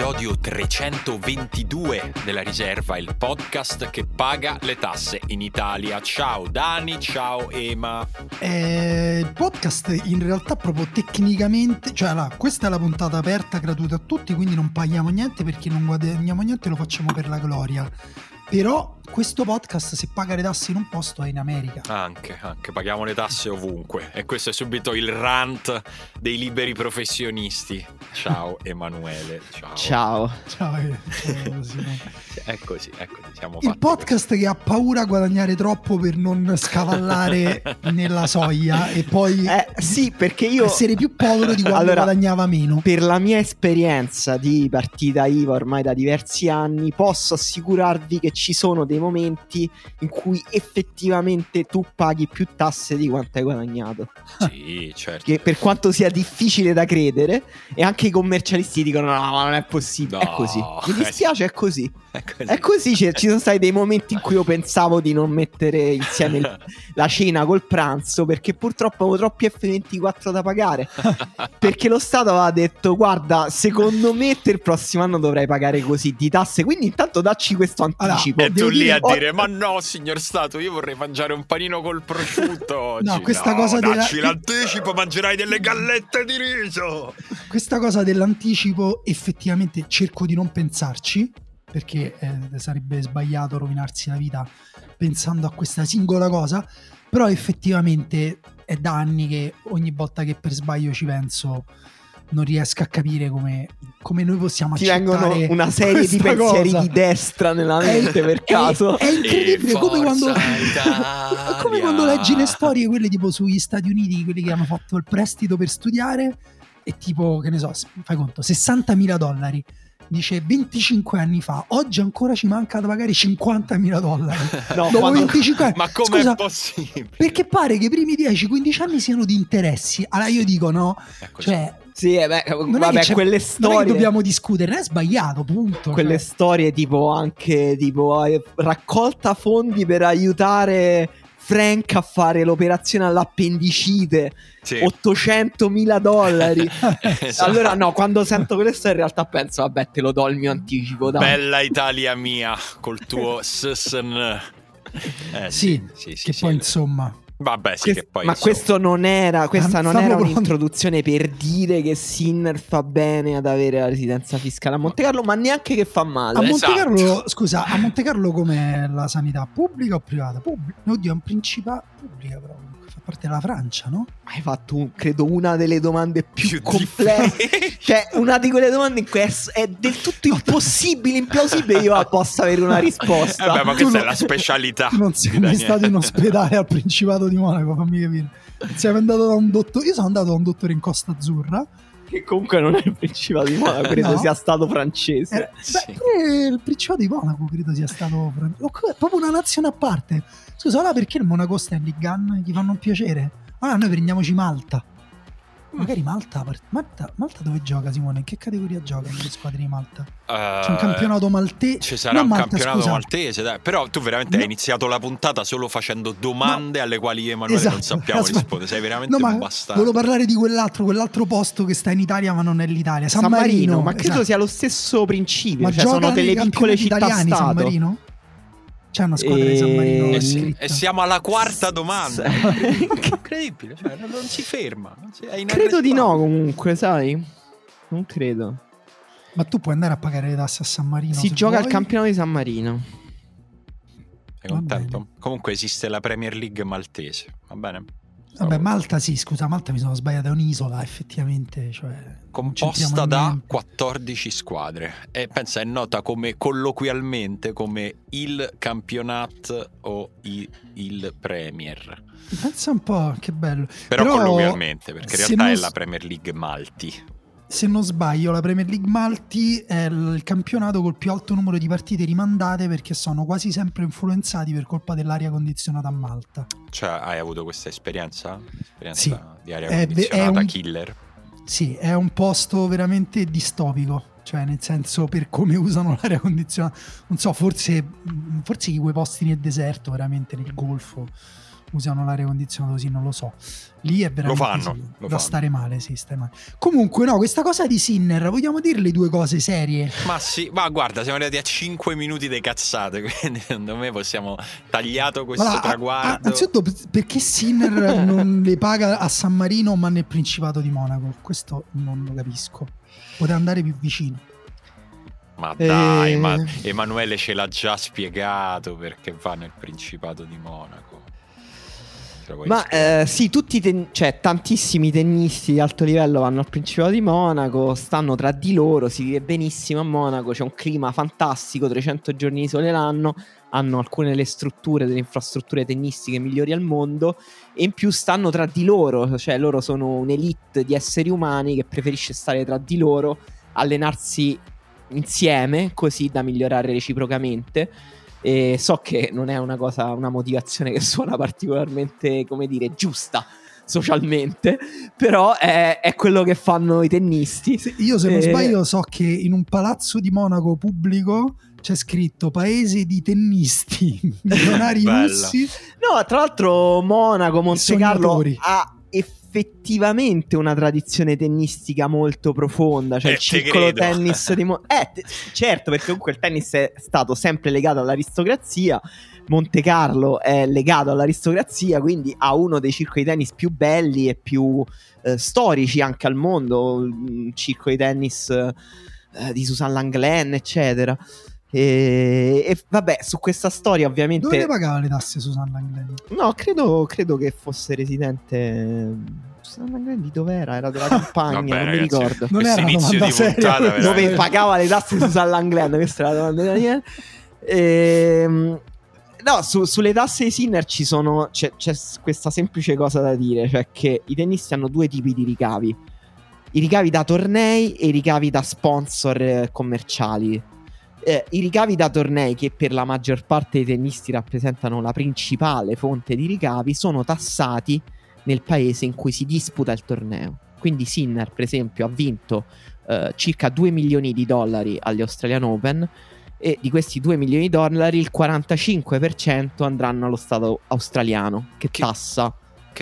L'episodio 322 della riserva, il podcast che paga le tasse in Italia. Ciao Dani, ciao Ema. Eh, il podcast in realtà proprio tecnicamente, cioè allora, questa è la puntata aperta, gratuita a tutti, quindi non paghiamo niente perché non guadagniamo niente, lo facciamo per la gloria. Però questo podcast se paga le tasse in un posto è in America. Anche, anche, paghiamo le tasse ovunque. E questo è subito il rant dei liberi professionisti. Ciao Emanuele, ciao. Ciao. Ciao, eh, ciao Simone. È così, è così, siamo Il podcast che ha paura a guadagnare troppo per non scavallare nella soglia e poi Eh, sì, perché io essere più povero di quando Allora, guadagnava meno. per la mia esperienza di partita IVA ormai da diversi anni posso assicurarvi che ci sono dei momenti in cui effettivamente tu paghi più tasse di quanto hai guadagnato. Sì, certo. Che per quanto sia difficile da credere e anche i commercialisti dicono no, ma non è possibile, No, è così. Mi dispiace, è così. È così. È così, ci ci sono stati dei momenti in cui io pensavo di non mettere insieme il- la cena col pranzo perché purtroppo avevo troppi F24 da pagare. perché lo Stato aveva detto: Guarda, secondo me per il prossimo anno dovrai pagare così di tasse. Quindi intanto dacci questo Allora, anticipo. E tu Devo lì a oh- dire: Ma no, signor Stato, io vorrei mangiare un panino col prosciutto. oggi." No, questa cosa della- dacci l'anticipo, mangerai delle gallette di riso. Questa cosa dell'anticipo effettivamente cerco di non pensarci perché eh, sarebbe sbagliato rovinarsi la vita pensando a questa singola cosa, però effettivamente è da anni che ogni volta che per sbaglio ci penso non riesco a capire come, come noi possiamo Ti accettare vengono una serie di pensieri cosa. di destra nella mente per È- caso. È, incredibile E come quando, è come quando leggi le storie, quelle tipo sugli Stati Uniti, quelli che hanno fatto il prestito per studiare e tipo, che ne so, fai conto, 60.000 dollari. Dice 25 anni fa, oggi ancora ci manca da pagare 50.000 dollari. No, Dopo quando- 25 anni. Ma com'è Scusa, possibile? perché pare che i primi 10-15 anni siano di interessi. Allora io dico no, È così. cioè, Sì, eh, beh, non è vabbè, quelle non è che storie. dobbiamo discutere, è sbagliato, punto. quelle Cioè, storie tipo anche tipo eh, raccolta fondi per aiutare Frank a fare l'operazione all'appendicite Sì. 800.000 dollari Esatto. allora no quando sento questo in realtà penso vabbè te lo do il mio anticipo dai. Bella Italia mia, col tuo SSN. Eh, sì, sì, sì, che sì. poi insomma... Vabbè, sì, Quest- che poi ma insomma, questo non era questa non era un'introduzione per dire che Sinner fa bene ad avere la residenza fiscale a Monte Carlo ma neanche che fa male A Esatto. Monte Carlo, scusa, a Monte Carlo com'è la sanità? Pubblica o privata? Pubblica. Oddio, è un principato pubblica però, parte della Francia, no? hai fatto un- credo una delle domande più, più complesse. Cioè, una di quelle domande in cui è, è del tutto impossibile, implausibile io possa avere una risposta. Vabbè, ma Tu questa no- è la specialità. Tu non sei di mai stato in ospedale al Principato di Monaco, fammi capire. Sei andato da un dottore. Io sono andato da un dottore in Costa Azzurra. Che comunque non è il Principato di Monaco, credo No. sia stato francese. Eh, Sì. beh, pure il Principato di Monaco credo sia stato. fran- co- È proprio una nazione a parte. Scusa, allora perché il Monaco sta in 1? Gli fanno un piacere? Allora noi prendiamoci Malta. Magari Malta, Malta, Malta dove gioca Simone? In che categoria gioca nelle squadre di Malta? Eh, C'è un campionato maltese. Ci sarà no, un Malta, campionato scusa. maltese, dai. Però tu veramente No. hai iniziato la puntata solo facendo domande alle quali io e Emanuele non Esatto, sappiamo aspetta. rispondere. Sei veramente No, un ma bastardo. volevo parlare di quell'altro, quell'altro posto che sta in Italia, ma non è l'Italia. San, San Marino, ma esatto. credo sia lo stesso principio, Ma cioè sono delle piccole città italiani San. Marino? C'è una squadra di San Marino E- E, si- e siamo alla quarta domanda. Incredibile, cioè, non, si ferma. non si- è Credo di no comunque, sai? Non credo. Ma tu puoi andare a pagare le tasse a San Marino? si gioca al vuoi. campionato di San Marino. Sei contento? Comunque esiste la Premier League maltese, va bene? Vabbè, Malta sì, scusa, Malta mi sono sbagliato, è un'isola effettivamente. Cioè, composta da niente. 14 squadre e pensa è nota come colloquialmente come il campionato o i- il Premier Pensa un po', che bello. però, Però, colloquialmente perché in realtà non è la Premier League Malti Se non sbaglio, la Premier League Malti è il campionato col più alto numero di partite rimandate perché sono quasi sempre influenzati per colpa dell'aria condizionata a Malta. cioè hai avuto questa esperienza? esperienza Sì. di aria È ve- condizionata è un- killer Sì, è un posto veramente distopico, cioè nel senso per come usano l'aria condizionata. Non so, forse, forse quei posti nel deserto, veramente nel golfo, usano l'aria condizionata così, non lo so. Lì è veramente fanno, sì, lo da fanno. stare male, sì, stai male. Comunque no, questa cosa di Sinner, vogliamo dirle due cose serie? ma sì ma guarda siamo arrivati a 5 minuti di cazzate quindi secondo me possiamo tagliato questo Allora, traguardo Anzitutto, perché Sinner non le paga a San Marino ma nel Principato di Monaco? Questo non lo capisco. Poteva andare più vicino. Ma dai, Eh. ma Emanuele ce l'ha già spiegato perché va nel Principato di Monaco. Lo vuoi Ma eh, sì, tutti ten- cioè, tantissimi tennisti di alto livello vanno al Principato di Monaco, stanno tra di loro, si vive benissimo a Monaco, c'è un clima fantastico, 300 giorni di sole l'anno, hanno alcune delle strutture, delle infrastrutture tennistiche migliori al mondo e in più stanno tra di loro, cioè loro sono un'elite di esseri umani che preferisce stare tra di loro, allenarsi insieme così da migliorare reciprocamente. E so che non è una cosa, una motivazione che suona particolarmente, come dire, giusta socialmente, però è, è quello che fanno i tennisti. Se- Io se non Eh, sbaglio so che in un palazzo di Monaco pubblico c'è scritto paese di tennisti milionari russi. No, tra l'altro Monaco, Monte Carlo ha effettivamente una tradizione tennistica molto profonda, cioè Eh, il te circolo credo. tennis di Mo- Eh, te- certo, perché comunque il tennis è stato sempre legato all'aristocrazia. Monte Carlo è legato all'aristocrazia, quindi ha uno dei circoli tennis più belli e più eh, storici anche al mondo, il circolo di tennis eh, di Susan Langlen, eccetera. E, e vabbè, su questa storia ovviamente... Dove pagava le tasse Susanna Anglen? No, credo, credo che fosse residente. Susanna Anglen di dov'era? Era della campagna, Vabbè, non mi ragazzi, ricordo. Non era una domanda di seria, puntata. Dove pagava le tasse Susanna Anglen? Questa è la domanda di Daniele. Ehm, no, su- sulle tasse di Sinner ci sono. C'è, c'è questa semplice cosa da dire: cioè che i tennisti hanno due tipi di ricavi: i ricavi da tornei e i ricavi da sponsor eh, commerciali. Eh, I ricavi da tornei, che per la maggior parte dei tennisti rappresentano la principale fonte di ricavi, sono tassati nel paese in cui si disputa il torneo. Quindi Sinner, per esempio, ha vinto eh, circa 2 milioni di dollari agli Australian Open e di questi 2 milioni di dollari il 45% andranno allo Stato australiano che, Che- tassa.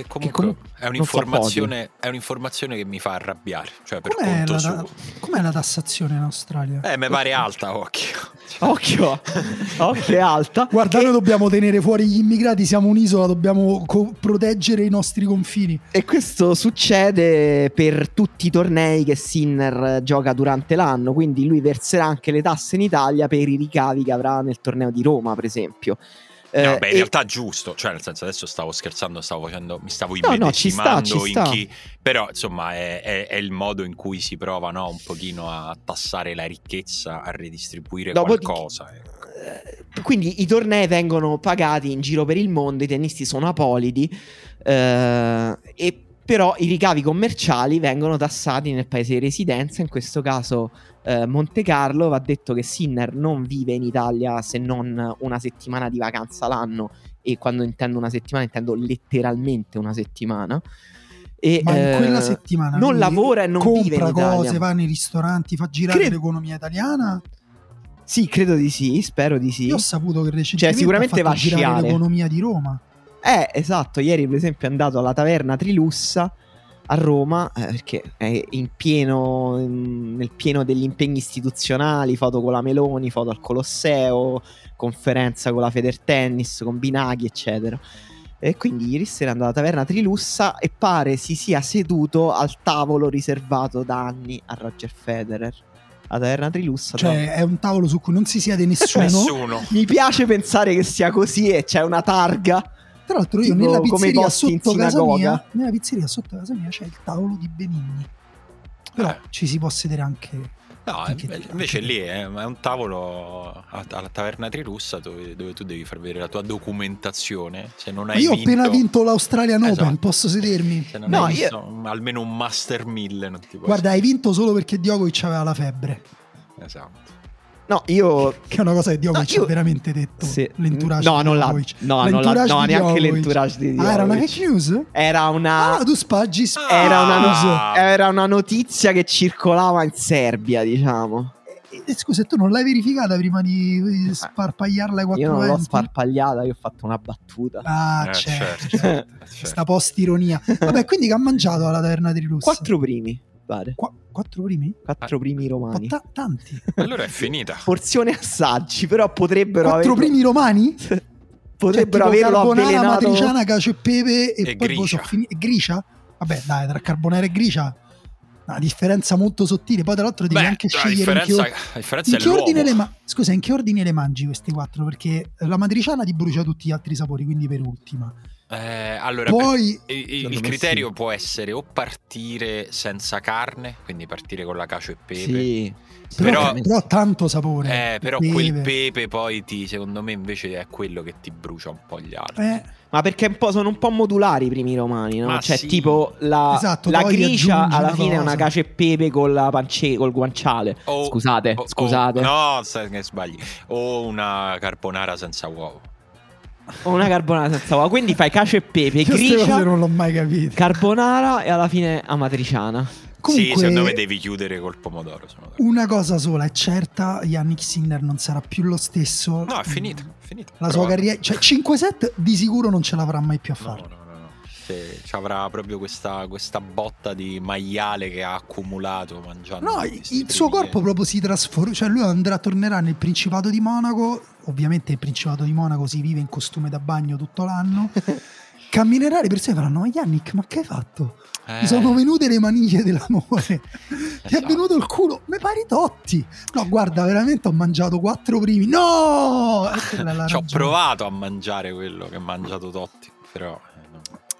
Che comunque comunque è, un'informazione, è un'informazione che mi fa arrabbiare. Cioè, per Com'è conto la, suo. ta- com'è la tassazione in Australia? Eh, mi pare alta, occhio. Occhio, occhio è alta. Guarda, Che- noi dobbiamo tenere fuori gli immigrati, siamo un'isola, dobbiamo co- proteggere i nostri confini. E questo succede per tutti i tornei che Sinner gioca durante l'anno, quindi lui verserà anche le tasse in Italia per i ricavi che avrà nel torneo di Roma, per esempio. No, Eh, beh, in e- realtà giusto, cioè nel senso adesso stavo scherzando, stavo facendo, mi stavo No, no, ci sta, immedesimando ci in sta. chi, però insomma è, è- è il modo in cui si prova no, un pochino a tassare la ricchezza, a ridistribuire Dopodiché- qualcosa. ecco. Eh, Quindi i tornei vengono pagati in giro per il mondo, i tennisti sono apolidi, eh, e però i ricavi commerciali vengono tassati nel paese di residenza, in questo caso eh, Monte Carlo. Va detto che Sinner non vive in Italia se non una settimana di vacanza l'anno, e quando intendo una settimana intendo letteralmente una settimana. E, Ma in eh, quella settimana non lui lavora e non compra vive in Italia. cose, va nei ristoranti, fa girare Credo- l'economia italiana. Sì, credo di sì, spero di sì. Io ho saputo che recentemente Cioè, sicuramente va a girare l'economia di Roma. Eh, esatto, ieri per esempio è andato alla taverna Trilussa a Roma eh, perché è in pieno, in- nel pieno degli impegni istituzionali, foto con la Meloni, foto al Colosseo, conferenza con la Federtennis, con Binaghi, eccetera. E quindi ieri sera è andato alla taverna Trilussa e pare si sia seduto al tavolo riservato da anni a Roger Federer. La taverna Trilussa. Cioè, è un tavolo su cui non si siede nessuno. Nessuno. Mi piace pensare che sia così e c'è una targa Tra l'altro io Tipo nella pizzeria sotto casa mia, nella pizzeria sotto casa mia c'è il tavolo di Benigni. Però Eh. ci si può sedere anche No, invece, lì è, è un tavolo alla taverna Trirussa dove, dove tu devi far vedere la tua documentazione. Se non hai io ho vinto, appena vinto l'Australian Esatto. Open, posso sedermi? Se non No, hai io- visto un- almeno un Master 1000 non ti puoi Guarda, hai vinto solo perché Djokovic aveva la febbre. Esatto. No, io Che è una cosa che Djokovic No, io- ha veramente detto. Sì. L'entourage No, di non la- Djokovic. no, non la- no, di neanche Djokovic. l'entourage di Ah, era una Djokovic. fake news? era una Ah, tu spaggi era una, no- Ah. era una notizia che circolava in Serbia, diciamo. Eh, Scusa, tu non l'hai verificata prima di di sparpagliarla ai quattro Io non l'ho sparpagliata, io ho fatto una battuta. Ah, Eh, certo. certo, certo, certo. Sta post-ironia. Vabbè, quindi che ha mangiato alla taverna di Russa? Quattro primi, pare. Qua- quattro primi? Quattro primi Ma romani. ta- tanti. Allora è finita. Porzione assaggi, però potrebbero Quattro averlo- primi romani? Cioè, potrebbero tipo averlo carbonara, avvelenato. matriciana, cacio e pepe e, E poi gricia. so fini- e gricia? Vabbè, dai, tra carbonara e gricia una differenza molto sottile. Poi tra l'altro devi Beh, anche la scegliere in che, or- la differenza in è che ordine le ma- Scusa, in che ordine le mangi questi quattro? Perché la matriciana ti brucia tutti gli altri sapori, quindi per ultima. Eh, allora, Poi il, il- criterio sì. può essere o partire senza carne, quindi partire con la cacio e pepe. Sì. però, Però- però tanto sapore. Eh, però Pepe. quel pepe poi ti, secondo me invece è quello che ti brucia un po' gli altri. Eh, Ma perché un po', sono un po' modulari i primi romani, no? Ma cioè, sì. tipo la, Esatto, la gricia alla fine è una cacio e pepe con la pance- col guanciale. O- scusate, o- o- scusate. no, sai che sbagli. O una carbonara senza uovo. O una carbonara senza uova. Quindi fai cacio e pepe, io queste cose gricia, non l'ho mai capito. carbonara e alla fine amatriciana. Comunque, Sì, secondo me devi chiudere col pomodoro. una cosa sola è certa, Yannick Sinner non sarà più lo stesso. No, è finito. è finito. La sua Provato. carriera, cioè 5 set di sicuro non ce l'avrà mai più a fare. no, no, no. Sì, ci avrà proprio questa, questa botta di maiale che ha accumulato mangiando. No, il suo primi- corpo proprio si trasforma, cioè lui andrà, tornerà nel Principato di Monaco, ovviamente il Principato di Monaco si vive in costume da bagno tutto l'anno, camminerà, le persone faranno, ma Yannick, ma che hai fatto? Eh, Mi sono venute le maniglie dell'amore, ti è Esatto. venuto il culo, mi pari totti. No, guarda, veramente ho mangiato quattro primi, no! Ci ho provato a mangiare quello che ha mangiato Totti, però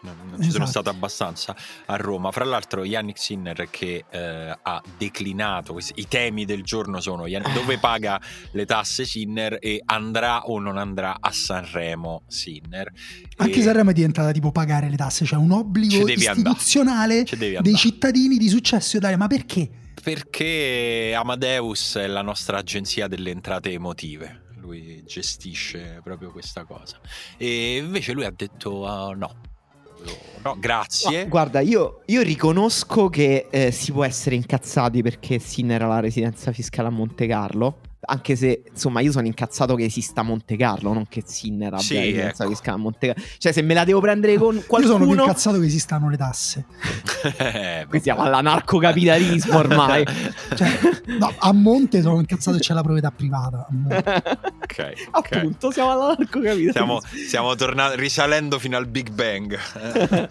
non, ci sono Esatto. stato abbastanza a Roma. Fra l'altro, Yannick Sinner che eh, ha declinato questi- i temi del giorno sono Yan- dove paga le tasse Sinner e andrà o non andrà a Sanremo Sinner. Anche E Sanremo è diventata tipo pagare le tasse, cioè un obbligo istituzionale dei cittadini di successo Italia. Ma perché? Perché Amadeus è la nostra agenzia delle entrate emotive. Lui gestisce proprio questa cosa. E invece lui ha detto ah, no. No, grazie. No, guarda, io, io riconosco che eh, si può essere incazzati perché Sinner ha la residenza fiscale a Monte Carlo. Anche se, insomma, io sono incazzato che esista Monte Carlo, non che Sinner abbia Sì, ecco. fiscale a Monte Carlo. Cioè, se me la devo prendere con Io sono più qualcuno... incazzato che esistano le tasse. Eh, Qui siamo all'anarcocapitalismo ormai. Cioè, no, a monte sono incazzato che c'è la proprietà privata. a monte. ok, ok. Appunto, siamo all'anarcocapitalismo. Siamo, stiamo tornando, risalendo fino al Big Bang.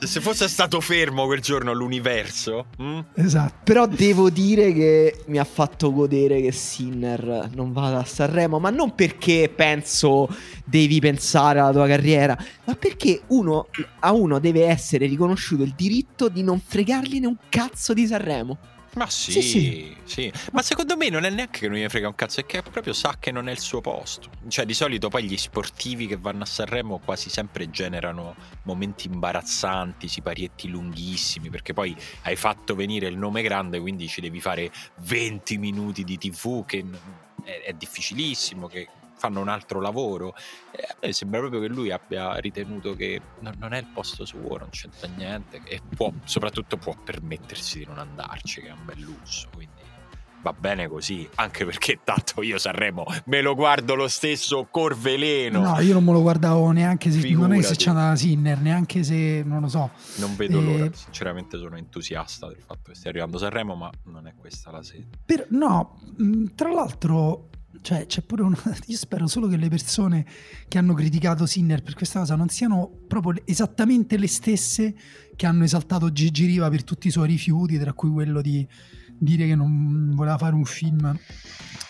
Se fosse stato fermo quel giorno l'universo, mm? Esatto. Però devo dire che mi ha fatto godere che Sinner non vada a Sanremo, ma non perché penso devi pensare alla tua carriera, ma perché uno, a uno deve essere riconosciuto il diritto di non fregargliene un cazzo di Sanremo. Ma sì, Sì, sì, sì. Ma secondo me non è neanche che non gli frega un cazzo, è che proprio sa che non è il suo posto. Cioè, di solito poi gli sportivi che vanno a Sanremo quasi sempre generano momenti imbarazzanti, siparietti lunghissimi, perché poi hai fatto venire il nome grande, quindi ci devi fare 20 minuti di TV che è, è difficilissimo, che fanno un altro lavoro. E a me sembra proprio che lui abbia ritenuto che non, non è il posto suo, non c'entra niente e può, soprattutto può permettersi di non andarci, che è un bel lusso, quindi va bene così, anche perché tanto io Sanremo me lo guardo lo stesso Corveleno, No, io non me lo guardavo neanche se non è se Figurati. c'è una Sinner, neanche se non lo so. non vedo Eh, l'ora, sinceramente sono entusiasta del fatto che stia arrivando Sanremo, ma non è questa la sede. Per- no, mh, tra l'altro, cioè, c'è pure una. Io spero solo che le persone che hanno criticato Sinner per questa cosa non siano proprio esattamente le stesse che hanno esaltato Gigi Riva per tutti i suoi rifiuti, tra cui quello di dire che non voleva fare un film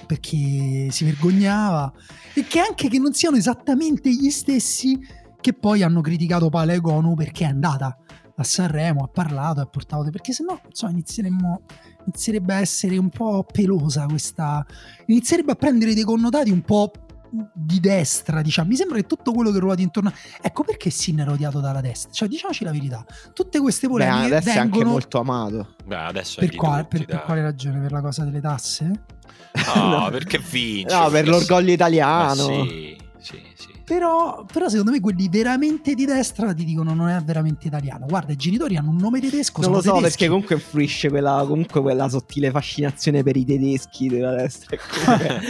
perché si vergognava e che anche che non siano esattamente gli stessi che poi hanno criticato Paola Egonu perché è andata a Sanremo, ha parlato, ha portato perché sennò insomma, inizieremmo inizierebbe a essere un po' pelosa questa inizierebbe a prendere dei connotati un po' di destra, diciamo. Mi sembra che tutto quello che ruota intorno. Ecco perché Sinner è odiato dalla destra. Cioè, diciamoci la verità: tutte queste polemiche. Beh, adesso vengono... è anche molto amato. Beh, adesso per, quale, tutti, per, per quale ragione? Per la cosa delle tasse? No, no. perché vince? No, per l'orgoglio italiano. sì, sì, sì. Però, però, secondo me quelli veramente di destra ti dicono non è veramente italiano. Guarda, i genitori hanno un nome tedesco. Non lo so tedeschi. perché comunque influisce quella, comunque quella sottile fascinazione per i tedeschi della destra.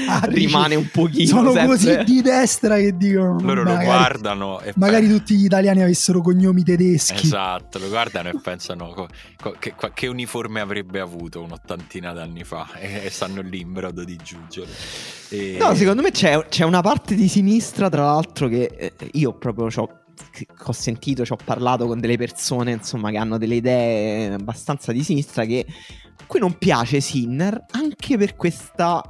ah, rimane un pochino. Sono sempre. così di destra che dicono. Loro magari, lo guardano. E magari tutti gli italiani avessero cognomi tedeschi. Esatto, lo guardano e pensano co- co- che, che, uniforme avrebbe avuto un'ottantina d'anni fa. E, e stanno lì in brodo di giuggiole. E... No, secondo me c'è, c'è una parte di sinistra, tra l'altro altro che eh, io proprio ho sentito, ci ho parlato con delle persone insomma che hanno delle idee abbastanza di sinistra che qui non piace Sinner anche per questa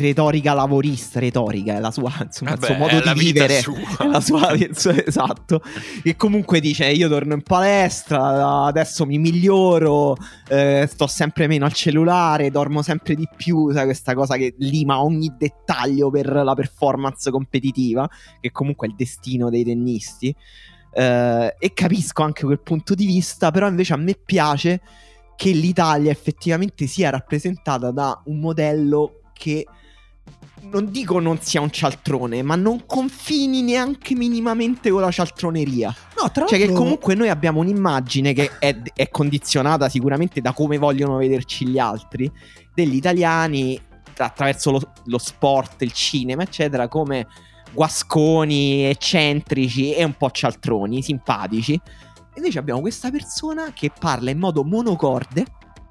retorica lavorista, retorica è la sua, insomma, Vabbè, il suo modo di vivere, è la sua esatto, che comunque dice io torno in palestra, adesso mi miglioro, eh, sto sempre meno al cellulare, dormo sempre di più, sai questa cosa che lima ogni dettaglio per la performance competitiva, che comunque è il destino dei tennisti. Eh, e capisco anche quel punto di vista, però invece a me piace che l'Italia effettivamente sia rappresentata da un modello che non dico non sia un cialtrone, ma non confini neanche minimamente con la cialtroneria. No, tra cioè, l'altro... che comunque noi abbiamo un'immagine che è, è, condizionata sicuramente da come vogliono vederci gli altri, degli italiani attraverso lo, lo sport, il cinema, eccetera, come guasconi, eccentrici e un po' cialtroni, simpatici. E invece abbiamo questa persona che parla in modo monocorde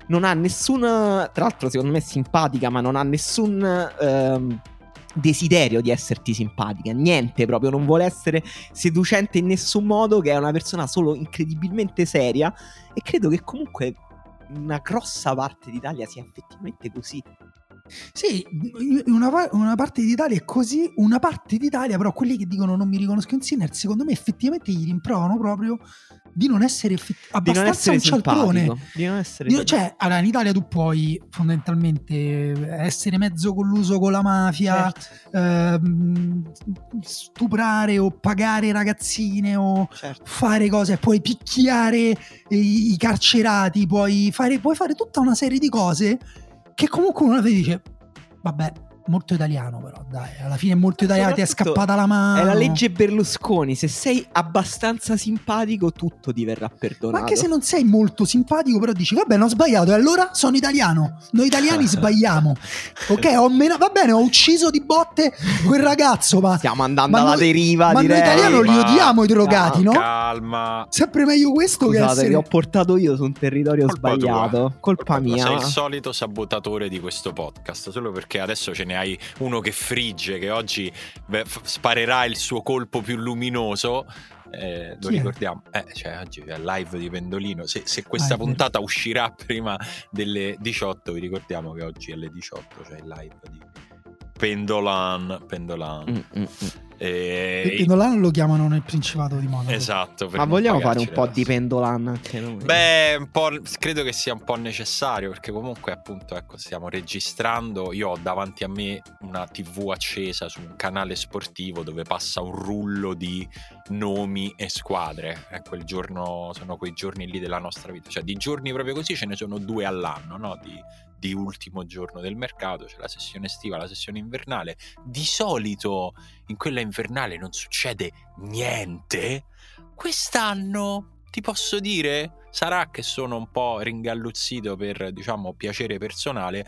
non ha nessun. Tra l'altro, secondo me è simpatica, ma non ha nessun. Ehm, desiderio di esserti simpatica, niente proprio, non vuole essere seducente in nessun modo, che è una persona solo incredibilmente seria e credo che comunque una grossa parte d'Italia sia effettivamente così. Sì, una, una, parte d'Italia è così, una parte d'Italia però quelli che dicono non mi riconosco in Sinner, secondo me effettivamente gli rimprovano proprio di non essere effett- abbastanza non essere un cialtrone. Di non essere di, cioè, allora, in Italia tu puoi fondamentalmente essere mezzo colluso con la mafia, certo. ehm, stuprare o pagare ragazzine o certo. fare cose, puoi picchiare i, i carcerati, puoi fare, puoi fare tutta una serie di cose che comunque uno dice, vabbè, molto italiano però, dai, alla fine è molto italiano, ti è scappata la mano. È la legge Berlusconi, se sei abbastanza simpatico tutto ti verrà perdonato. Ma anche se non sei molto simpatico, però dici, vabbè, non ho sbagliato, e allora sono italiano, noi italiani sbagliamo. Ok, ho meno... va bene, ho ucciso di botte quel ragazzo, ma... Stiamo andando alla noi, deriva, Ma direi. noi italiani li odiamo i drogati, no? no? Calma. Sempre meglio questo Scusate, che essere... vi ho portato io su un territorio Colpa sbagliato. Tua. Colpa, Colpa mia. Sei il solito sabotatore di questo podcast, solo perché adesso ce ne hai uno che frigge, che oggi beh, f- sparerà il suo colpo più luminoso. Eh, lo Chi è? ricordiamo, eh, cioè, oggi è live di Pendolino. Se, se questa Ah, è puntata uscirà prima delle 18, vi ricordiamo che oggi alle 18 c'è il live di Pendolan. Pendolan. Mm, mm, mm. E- Perché Nolan lo chiamano nel Principato di Monaco. Esatto. Ma vogliamo fare un po' di pendolan anche noi? Beh, un po', credo che sia un po' necessario perché comunque appunto ecco stiamo registrando, io ho davanti a me una tv accesa su un canale sportivo dove passa un rullo di nomi e squadre, ecco il giorno, sono quei giorni lì della nostra vita, cioè di giorni proprio così ce ne sono due all'anno, no? Di, di ultimo giorno del mercato, c'è la sessione estiva, la sessione invernale, di solito in quella invernale non succede niente, quest'anno ti posso dire, sarà che sono un po' ringalluzzito per, diciamo, piacere personale,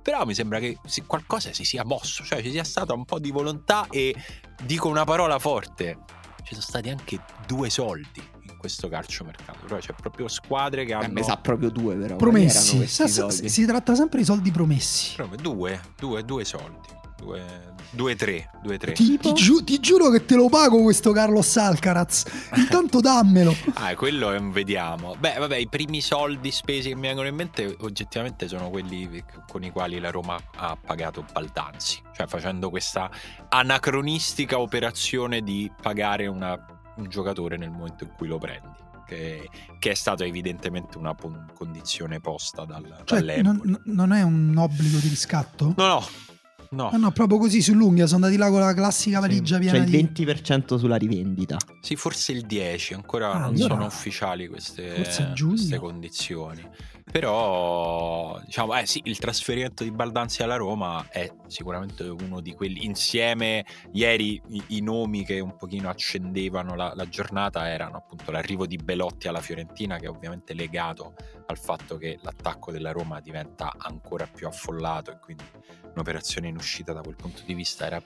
però mi sembra che qualcosa si sia mosso, cioè ci sia stata un po' di volontà e dico una parola forte, ci sono stati anche due soldi questo calciomercato, però c'è proprio squadre che Eh, hanno... me sa proprio due, però. Promessi. Sa- sa- si tratta sempre di soldi promessi. Proprio due, due, due soldi. Due 2-3. 2-3. Ti, ti, giu- ti giuro che te lo pago questo Carlos Alcaraz. Intanto dammelo. ah, quello è un vediamo. Beh, vabbè, i primi soldi spesi che mi vengono in mente oggettivamente sono quelli con i quali la Roma ha pagato Baldanzi. Cioè facendo questa anacronistica operazione di pagare una, un giocatore nel momento in cui lo prendi. Che, che, è stata evidentemente una condizione posta dal, cioè, non, non, è un obbligo di riscatto? No, no. No. Ah, no, proprio così sull'unghia sono andati là con la classica valigia sì, piena cioè il di... 20% sulla rivendita. Sì, forse il 10, ancora ah, non allora... sono ufficiali queste, queste condizioni. Però, diciamo, eh sì, il trasferimento di Baldanzi alla Roma è sicuramente uno di quelli. Insieme, ieri i, i nomi che un pochino accendevano la, la, giornata erano appunto l'arrivo di Belotti alla Fiorentina, che è ovviamente legato al fatto che l'attacco della Roma diventa ancora più affollato e quindi un'operazione in uscita da quel punto di vista era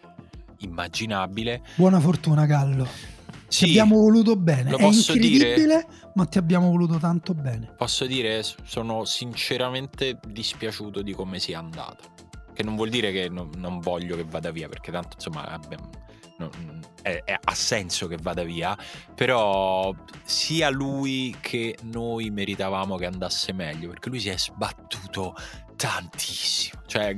immaginabile. Buona fortuna, Gallo. Sì, ti abbiamo voluto bene. Lo È posso dire, ma ti abbiamo voluto tanto bene. Posso dire, sono sinceramente dispiaciuto di come sia andata. Che non vuol dire che non, non voglio che vada via, perché tanto insomma abbiamo, non, è, è, ha senso che vada via, però sia lui che noi meritavamo che andasse meglio, perché lui si è sbattuto tantissimo. Cioè,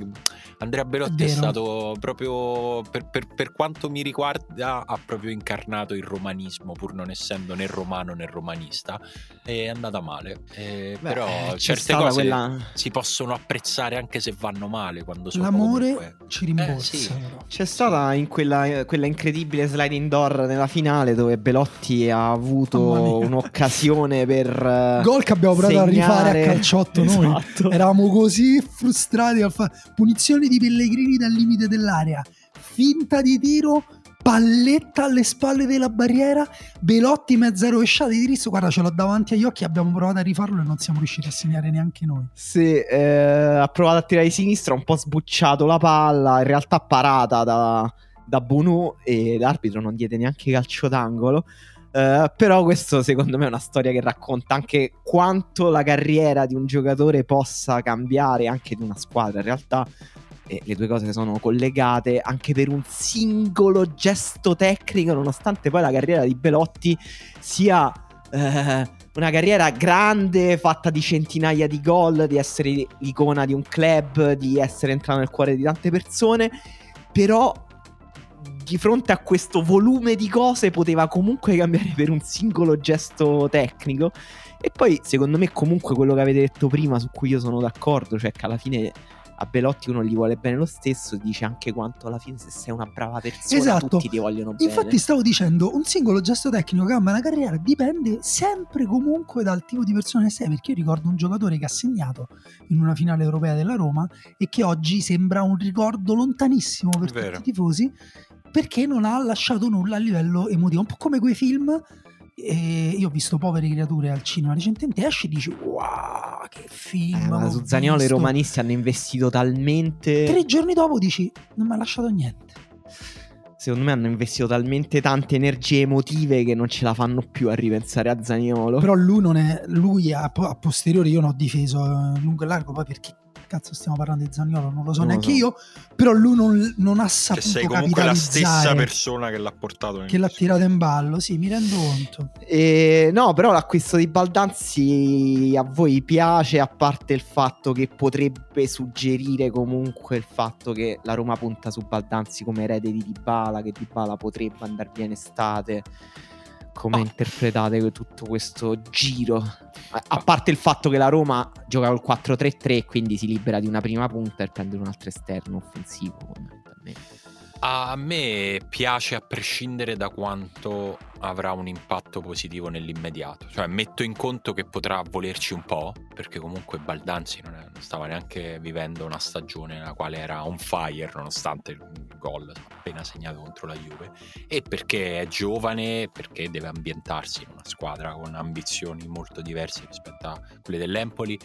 Andrea Belotti è, è stato proprio, per, per, per, quanto mi riguarda, ha proprio incarnato il romanismo, pur non essendo né romano né romanista. È andata male. Eh, Beh, però certe cose quella... si possono apprezzare anche se vanno male. Quando sono L'amore comunque... ci rimborsa. Eh, sì. C'è stata in quella, quella, incredibile sliding door nella finale dove Belotti ha avuto oh, un'occasione per. Gol che abbiamo provato segnare... a rifare a calciotto noi. Esatto. Eravamo così frustrati al fa... punizioni di Pellegrini dal limite dell'area, finta di tiro, palletta alle spalle della barriera, Belotti mezza rovesciata di diritto, guarda ce l'ho davanti agli occhi, abbiamo provato a rifarlo e non siamo riusciti a segnare neanche noi. Sì, eh, ha provato a tirare di sinistra, un po' sbucciato la palla, in realtà parata da, da Bunu e l'arbitro non diede neanche calcio d'angolo. Uh, però questo secondo me è una storia che racconta anche quanto la carriera di un giocatore possa cambiare anche di una squadra. In realtà eh, le due cose sono collegate anche per un singolo gesto tecnico, nonostante poi la carriera di Belotti sia uh, una carriera grande, fatta di centinaia di gol, di essere l'icona di un club, di essere entrato nel cuore di tante persone. Però di fronte a questo volume di cose poteva comunque cambiare per un singolo gesto tecnico. E poi, secondo me, comunque quello che avete detto prima, su cui io sono d'accordo, cioè che alla fine a Belotti uno gli vuole bene lo stesso, dice anche quanto alla fine se sei una brava persona esatto. tutti ti vogliono bene. Infatti stavo dicendo, un singolo gesto tecnico che cambia una carriera dipende sempre comunque dal tipo di persona che sei, perché io ricordo un giocatore che ha segnato in una finale europea della Roma e che oggi sembra un ricordo lontanissimo per tutti i tifosi perché non ha lasciato nulla a livello emotivo, un po' come quei film e io ho visto Povere creature al cinema recentemente. Esci e dici: Wow, che film! Eh, su Zaniolo i romanisti hanno investito talmente. Tre giorni dopo dici: Non mi ha lasciato niente. Secondo me hanno investito talmente tante energie emotive che non ce la fanno più a ripensare a Zaniolo. Però lui non è. Lui a, a posteriori io non ho difeso eh, lungo e largo, poi perché cazzo stiamo parlando di Zaniolo, non lo so non neanche so. io, però lui non, non ha saputo che sei comunque la stessa persona che l'ha portato che l'ha tirato in ballo, sì, mi rendo conto. E, no, però l'acquisto di Baldanzi a voi piace, a parte il fatto che potrebbe suggerire comunque il fatto che la Roma punta su Baldanzi come erede di Dybala, che Dybala potrebbe andare via in estate come oh. interpretate tutto questo giro? A parte il fatto che la Roma gioca col 4-3-3, quindi si libera di una prima punta e prende un altro esterno offensivo, fondamentalmente. A me piace a prescindere da quanto avrà un impatto positivo nell'immediato. Cioè, metto in conto che potrà volerci un po', perché comunque Baldanzi non, è, non stava neanche vivendo una stagione nella quale era on fire, nonostante il gol appena segnato contro la Juve, e perché è giovane, perché deve ambientarsi in una squadra con ambizioni molto diverse rispetto a quelle dell'Empoli.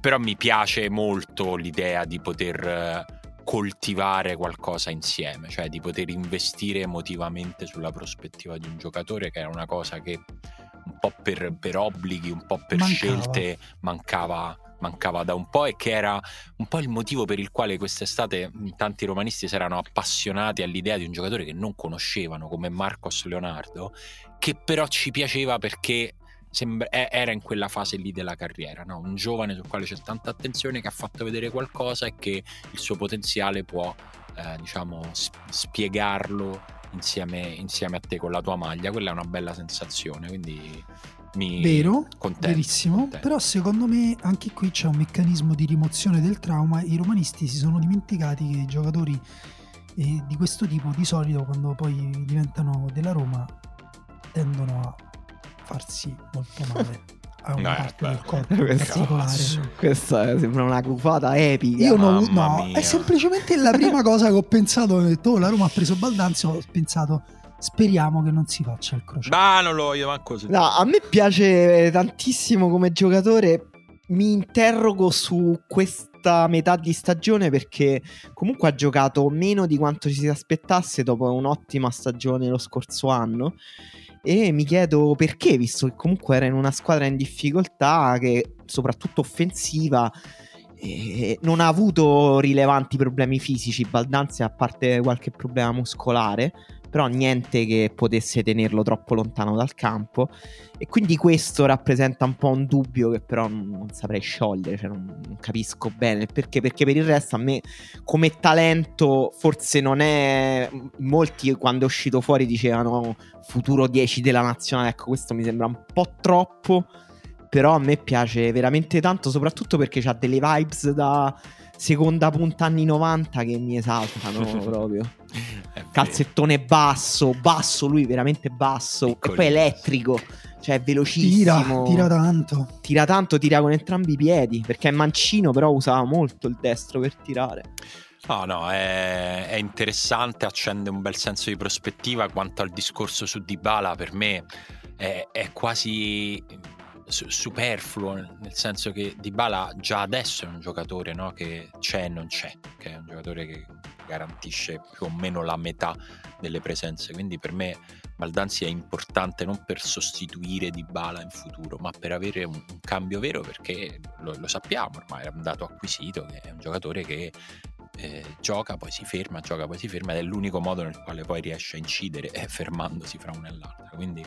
Però mi piace molto l'idea di poter coltivare qualcosa insieme, cioè di poter investire emotivamente sulla prospettiva di un giocatore che era una cosa che un po' per, per obblighi, un po' per mancava. scelte mancava mancava da un po' e che era un po' il motivo per il quale quest'estate tanti romanisti si erano appassionati all'idea di un giocatore che non conoscevano come Marcos Leonardo, che però ci piaceva perché sembra, era in quella fase lì della carriera, no? un giovane sul quale c'è tanta attenzione, che ha fatto vedere qualcosa e che il suo potenziale può eh, diciamo, spiegarlo insieme, insieme a te con la tua maglia. Quella è una bella sensazione, quindi mi Vero, contento, verissimo. contento. Però secondo me anche qui c'è un meccanismo di rimozione del trauma. I romanisti si sono dimenticati che i giocatori eh, di questo tipo di solito quando poi diventano della Roma tendono a farsi molto male a una Eh, parte del corpo particolare. Questa sembra una cufata epica. Io no, Mamma no, mia. è semplicemente la prima cosa che ho pensato. Ho detto, oh, la Roma ha preso Baldanzi. Ho pensato, speriamo che non si faccia il crociato. Ma non lo voglio manco No, a me piace tantissimo come giocatore. Mi interrogo su questa metà di stagione perché comunque ha giocato meno di quanto ci si aspettasse dopo un'ottima stagione lo scorso anno. E mi chiedo perché, visto che comunque era in una squadra in difficoltà, che soprattutto offensiva, eh, non ha avuto rilevanti problemi fisici. Baldanzi, a parte qualche problema muscolare, però niente che potesse tenerlo troppo lontano dal campo. E quindi questo rappresenta un po' un dubbio che però non, saprei sciogliere, cioè non, non capisco bene. Perché, perché per il resto a me come talento forse non è... Molti quando è uscito fuori dicevano futuro 10 della nazionale, ecco questo mi sembra un po' troppo, però a me piace veramente tanto, soprattutto perché ha delle vibes da seconda punta anni 90 che mi esaltano proprio. Calzettone basso, basso lui veramente basso, e poi elettrico, cioè Tira, velocissimo. tira tanto. Tira tanto, tira con entrambi i piedi, perché è mancino, però usava molto il destro per tirare. No, no, è, è interessante, accende un bel senso di prospettiva. Quanto al discorso su Dybala, per me è, è quasi superfluo, nel senso che Dybala già adesso è un giocatore no, che c'è e non c'è, che è un giocatore che garantisce più o meno la metà delle presenze. Quindi per me Baldanzi è importante non per sostituire Dybala in futuro, ma per avere un, un cambio vero, perché lo, lo sappiamo ormai, è un dato acquisito, che è un giocatore che eh, gioca, poi si ferma, gioca, poi si ferma ed è l'unico modo nel quale poi riesce a incidere è fermandosi fra una e l'altra. Quindi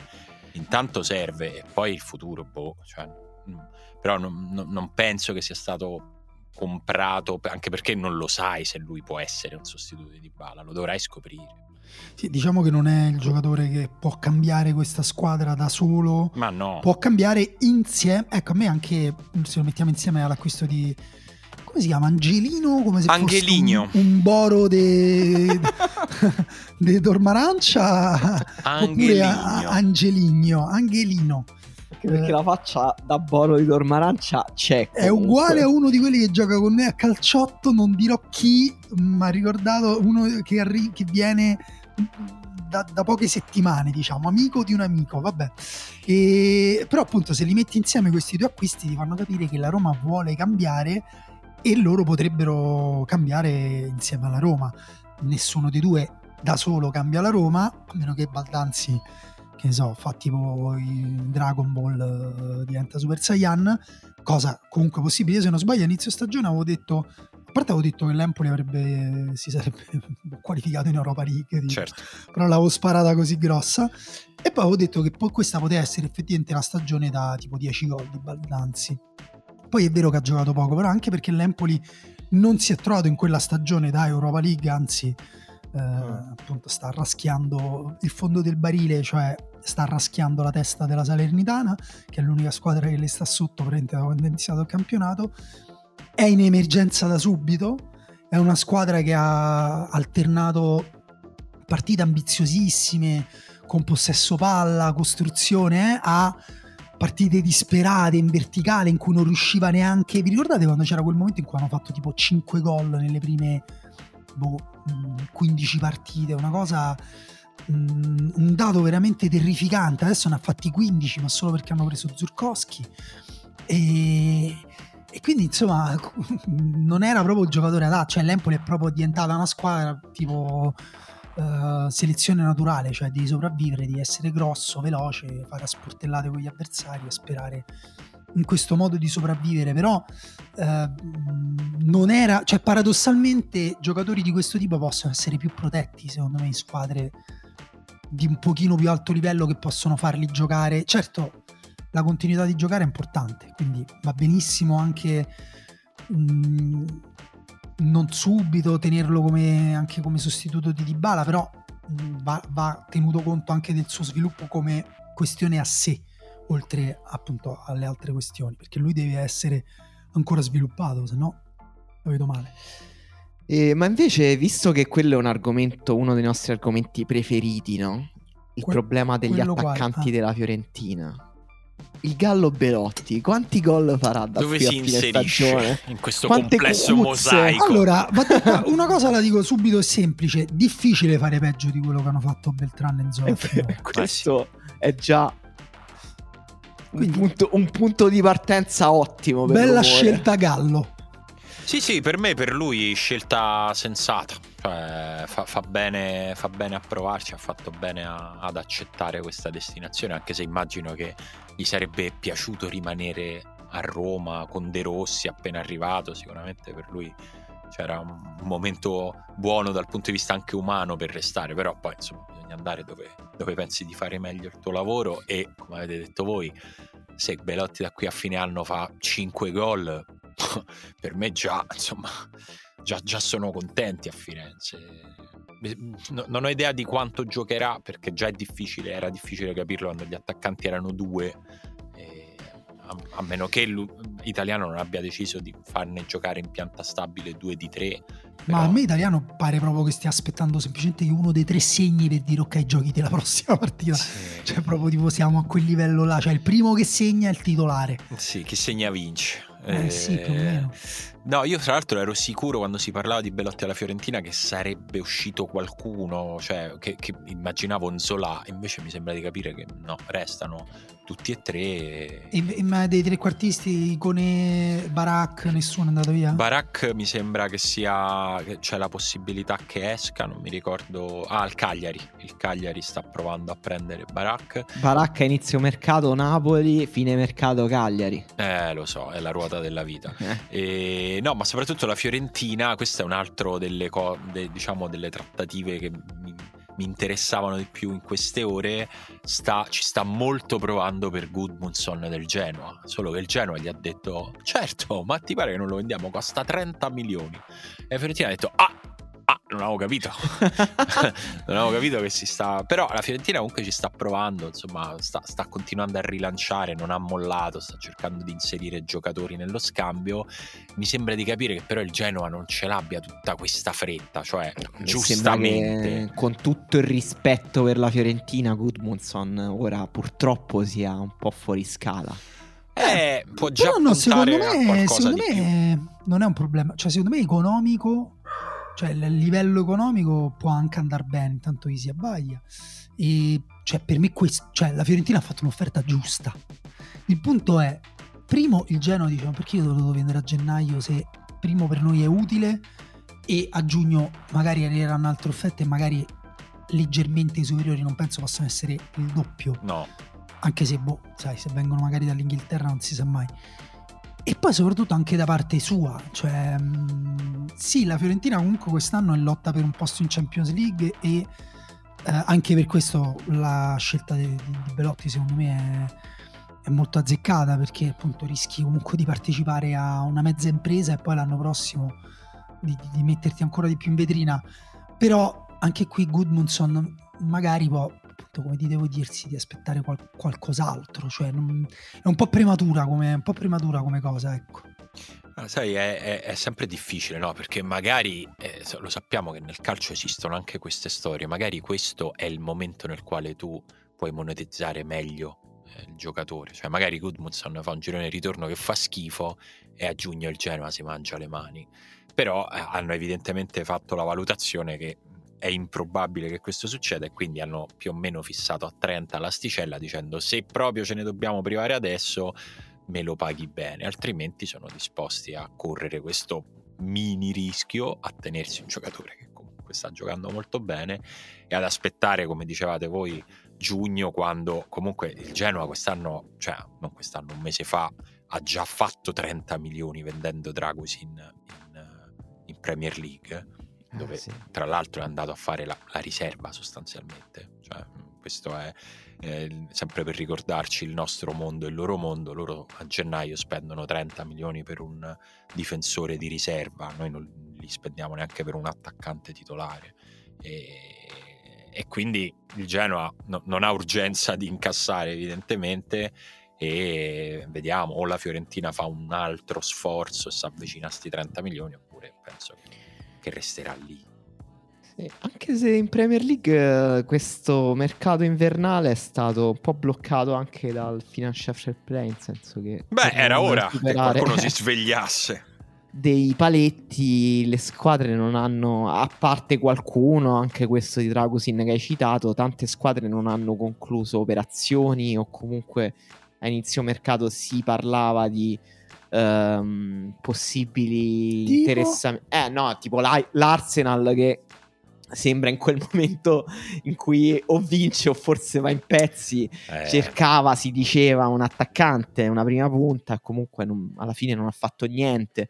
intanto serve e poi il futuro, boh, cioè, mm, però non, non- non penso che sia stato comprato, anche perché non lo sai se lui può essere un sostituto di Dybala, lo dovrai scoprire. Sì, diciamo che non è il giocatore che può cambiare questa squadra da solo. Ma no, Può cambiare insieme. Ecco, a me anche se lo mettiamo insieme all'acquisto di. Come si chiama? Angelino? Come se Angeligno. fosse un, un boro de, de Dormarancia. Oppure a- Angeligno. Angeligno. Angelino. Anche perché la faccia da Boro di Dormarancia c'è. È comunque. uguale a uno di quelli che gioca con noi a calciotto, non dirò chi, ma ha ricordato uno che, arri- che viene da, da poche settimane, diciamo, amico di un amico, vabbè. E, però appunto se li metti insieme questi due acquisti ti fanno capire che la Roma vuole cambiare e loro potrebbero cambiare insieme alla Roma. Nessuno dei due da solo cambia la Roma, a meno che Baldanzi che ne so, fa tipo Dragon Ball eh, diventa Super Saiyan, cosa comunque possibile. Se non sbaglio, a inizio stagione avevo detto, a parte avevo detto che l'Empoli avrebbe, si sarebbe qualificato in Europa League, tipo, certo. però l'avevo sparata così grossa. E poi avevo detto che poi questa poteva essere effettivamente la stagione da tipo 10 gol di Baldanzi. Poi è vero che ha giocato poco, però anche perché l'Empoli non si è trovato in quella stagione da Europa League, anzi eh, appunto sta raschiando il fondo del barile, cioè sta raschiando la testa della Salernitana, che è l'unica squadra che le sta sotto praticamente da quando è iniziato il campionato. È in emergenza da subito, è una squadra che ha alternato partite ambiziosissime con possesso palla, costruzione, eh, a partite disperate in verticale in cui non riusciva neanche. Vi ricordate quando c'era quel momento in cui hanno fatto tipo 5 gol nelle prime boh, mh, 15 partite? Una cosa. mh, un dato veramente terrificante. Adesso ne ha fatti 15, ma solo perché hanno preso Zurkowski. E, e quindi insomma non era proprio il giocatore adatto. Cioè, l'Empoli è proprio diventata una squadra tipo eh, selezione naturale, cioè di sopravvivere, di essere grosso, veloce, fare a sportellate con gli avversari e sperare in questo modo di sopravvivere, però eh, non era, cioè paradossalmente giocatori di questo tipo possono essere più protetti secondo me in squadre di un pochino più alto livello che possono farli giocare. Certo, la continuità di giocare è importante, quindi va benissimo anche mh, non subito tenerlo come, anche come sostituto di Dybala, però mh, va, va tenuto conto anche del suo sviluppo come questione a sé oltre appunto alle altre questioni, perché lui deve essere ancora sviluppato, se no lo vedo male. Eh, ma invece, visto che quello è un argomento, uno dei nostri argomenti preferiti, no? Il Que- problema degli attaccanti quale? Ah. della Fiorentina. Il Gallo Belotti, quanti gol farà da Dove qui a si fine inserisce stagione? in questo Quante complesso cucuzze? mosaico? Allora, una cosa la dico subito e semplice, difficile fare peggio di quello che hanno fatto Beltran e Eh, Zoff. Questo è già un punto, un punto di partenza ottimo. Per Bella l'umore. scelta Gallo. Sì, sì, per me, per lui, scelta sensata. Cioè, fa, fa bene, fa bene a provarci, ha fatto bene a- ad accettare questa destinazione, anche se immagino che gli sarebbe piaciuto rimanere a Roma con De Rossi appena arrivato. Sicuramente per lui c'era un momento buono dal punto di vista anche umano per restare, però poi insomma bisogna andare dove, dove pensi di fare meglio il tuo lavoro e come avete detto voi, se Belotti da qui a fine anno fa 5 gol, per me già, insomma, già, già sono contenti a Firenze. No- non ho idea di quanto giocherà perché già è difficile, era difficile capirlo quando gli attaccanti erano due. A, a meno che l'italiano non abbia deciso di farne giocare in pianta stabile due di tre. Ma però- a me italiano pare proprio che stia aspettando semplicemente che uno dei tre segni per dire ok, giochiti la prossima partita. Sì. Cioè, proprio tipo siamo a quel livello là. Cioè, il primo che segna è il titolare. Sì, chi segna vince. Eh, sì, più o meno. No, io tra l'altro ero sicuro quando si parlava di Belotti alla Fiorentina che sarebbe uscito qualcuno, cioè che, che immaginavo un Zola, invece mi sembra di capire che no, restano tutti e tre. E, e- ma dei trequartisti, Icone, Barak, nessuno è andato via? Barak mi sembra che sia c'è la possibilità che esca, non mi ricordo. Ah, il Cagliari. Il Cagliari sta provando a prendere Barak. Baracca inizio mercato Napoli, fine mercato Cagliari. Eh, lo so, è la ruota della vita. Eh. E, no, ma soprattutto la Fiorentina, questo è un altro delle, co- de- diciamo, delle trattative che mi, mi interessavano di più in queste ore. Sta, ci sta molto provando per Goodmunson del Genoa. Solo che il Genoa gli ha detto: Certo, ma ti pare che non lo vendiamo? Costa 30 milioni. E la Fiorentina ha detto: Ah! Ah, non avevo capito. non avevo capito che si sta. Però la Fiorentina comunque ci sta provando. Insomma, sta, sta continuando a rilanciare. Non ha mollato. Sta cercando di inserire giocatori nello scambio. Mi sembra di capire che però il Genoa non ce l'abbia tutta questa fretta. Cioè, Mi giustamente. con tutto il rispetto per la Fiorentina, Goodmunson ora purtroppo sia un po' fuori scala. Eh, può già Però no, secondo me, qualcosa secondo di più. me non è un problema. Cioè, secondo me economico, cioè il livello economico può anche andare bene, intanto Isi abbaglia. E cioè, per me questo, cioè, la Fiorentina ha fatto un'offerta giusta. Il punto è, primo il Genoa dice, ma perché io lo devo vendere a gennaio se primo per noi è utile e a giugno magari arriveranno altre offerte e magari leggermente superiori, non penso possano essere il doppio No, anche se, boh, sai, se vengono magari dall'Inghilterra non si sa mai. E poi soprattutto anche da parte sua, cioè, mh, sì, la Fiorentina comunque quest'anno è lotta per un posto in Champions League e eh, anche per questo la scelta di, di- Belotti secondo me è, è molto azzeccata perché appunto rischi comunque di partecipare a una mezza impresa e poi l'anno prossimo di, di- metterti ancora di più in vetrina. Però anche qui Goodmunson magari può, appunto, come ti devo dirsi, di aspettare qual- qualcos'altro. Cioè, non- è un po' prematura come, un po' prematura come cosa, ecco. Ah, sai, è, è- è sempre difficile, no? Perché magari eh, lo sappiamo che nel calcio esistono anche queste storie. Magari questo è il momento nel quale tu puoi monetizzare meglio eh, il giocatore. Cioè, magari Goodmunson fa un girone di ritorno che fa schifo e a giugno il Genoa si mangia le mani. Però eh, hanno evidentemente fatto la valutazione che è improbabile che questo succeda e quindi hanno più o meno fissato a 30 l'asticella dicendo se proprio ce ne dobbiamo privare adesso me lo paghi bene, altrimenti sono disposti a correre questo mini rischio a tenersi un giocatore che comunque sta giocando molto bene, e ad aspettare, come dicevate voi, giugno, quando comunque il Genoa quest'anno, cioè non quest'anno, un mese fa, ha già fatto 30 milioni vendendo Dragusin in, in Premier League, dove Eh, sì. tra l'altro è andato a fare la, la riserva sostanzialmente. Cioè, questo è eh, sempre per ricordarci il nostro mondo e il loro mondo. Loro a gennaio spendono 30 milioni per un difensore di riserva, noi non li spendiamo neanche per un attaccante titolare. E, e quindi il Genoa no- non ha urgenza di incassare evidentemente e vediamo o la Fiorentina fa un altro sforzo e si avvicina a sti 30 milioni oppure penso che, che resterà lì. Sì, Anche se in Premier League eh, questo mercato invernale è stato un po' bloccato anche dal financial fair play, in senso che... Beh, era ora che qualcuno si svegliasse. dei paletti, le squadre non hanno, a parte qualcuno, anche questo di Dragusin che hai citato, tante squadre non hanno concluso operazioni o comunque a inizio mercato si parlava di ehm, possibili Tipo? interessamenti. Eh no, tipo l'A- l'Arsenal che sembra in quel momento in cui o vince o forse va in pezzi Eh, cercava, si diceva, un attaccante, una prima punta, e comunque non- alla fine non ha fatto niente.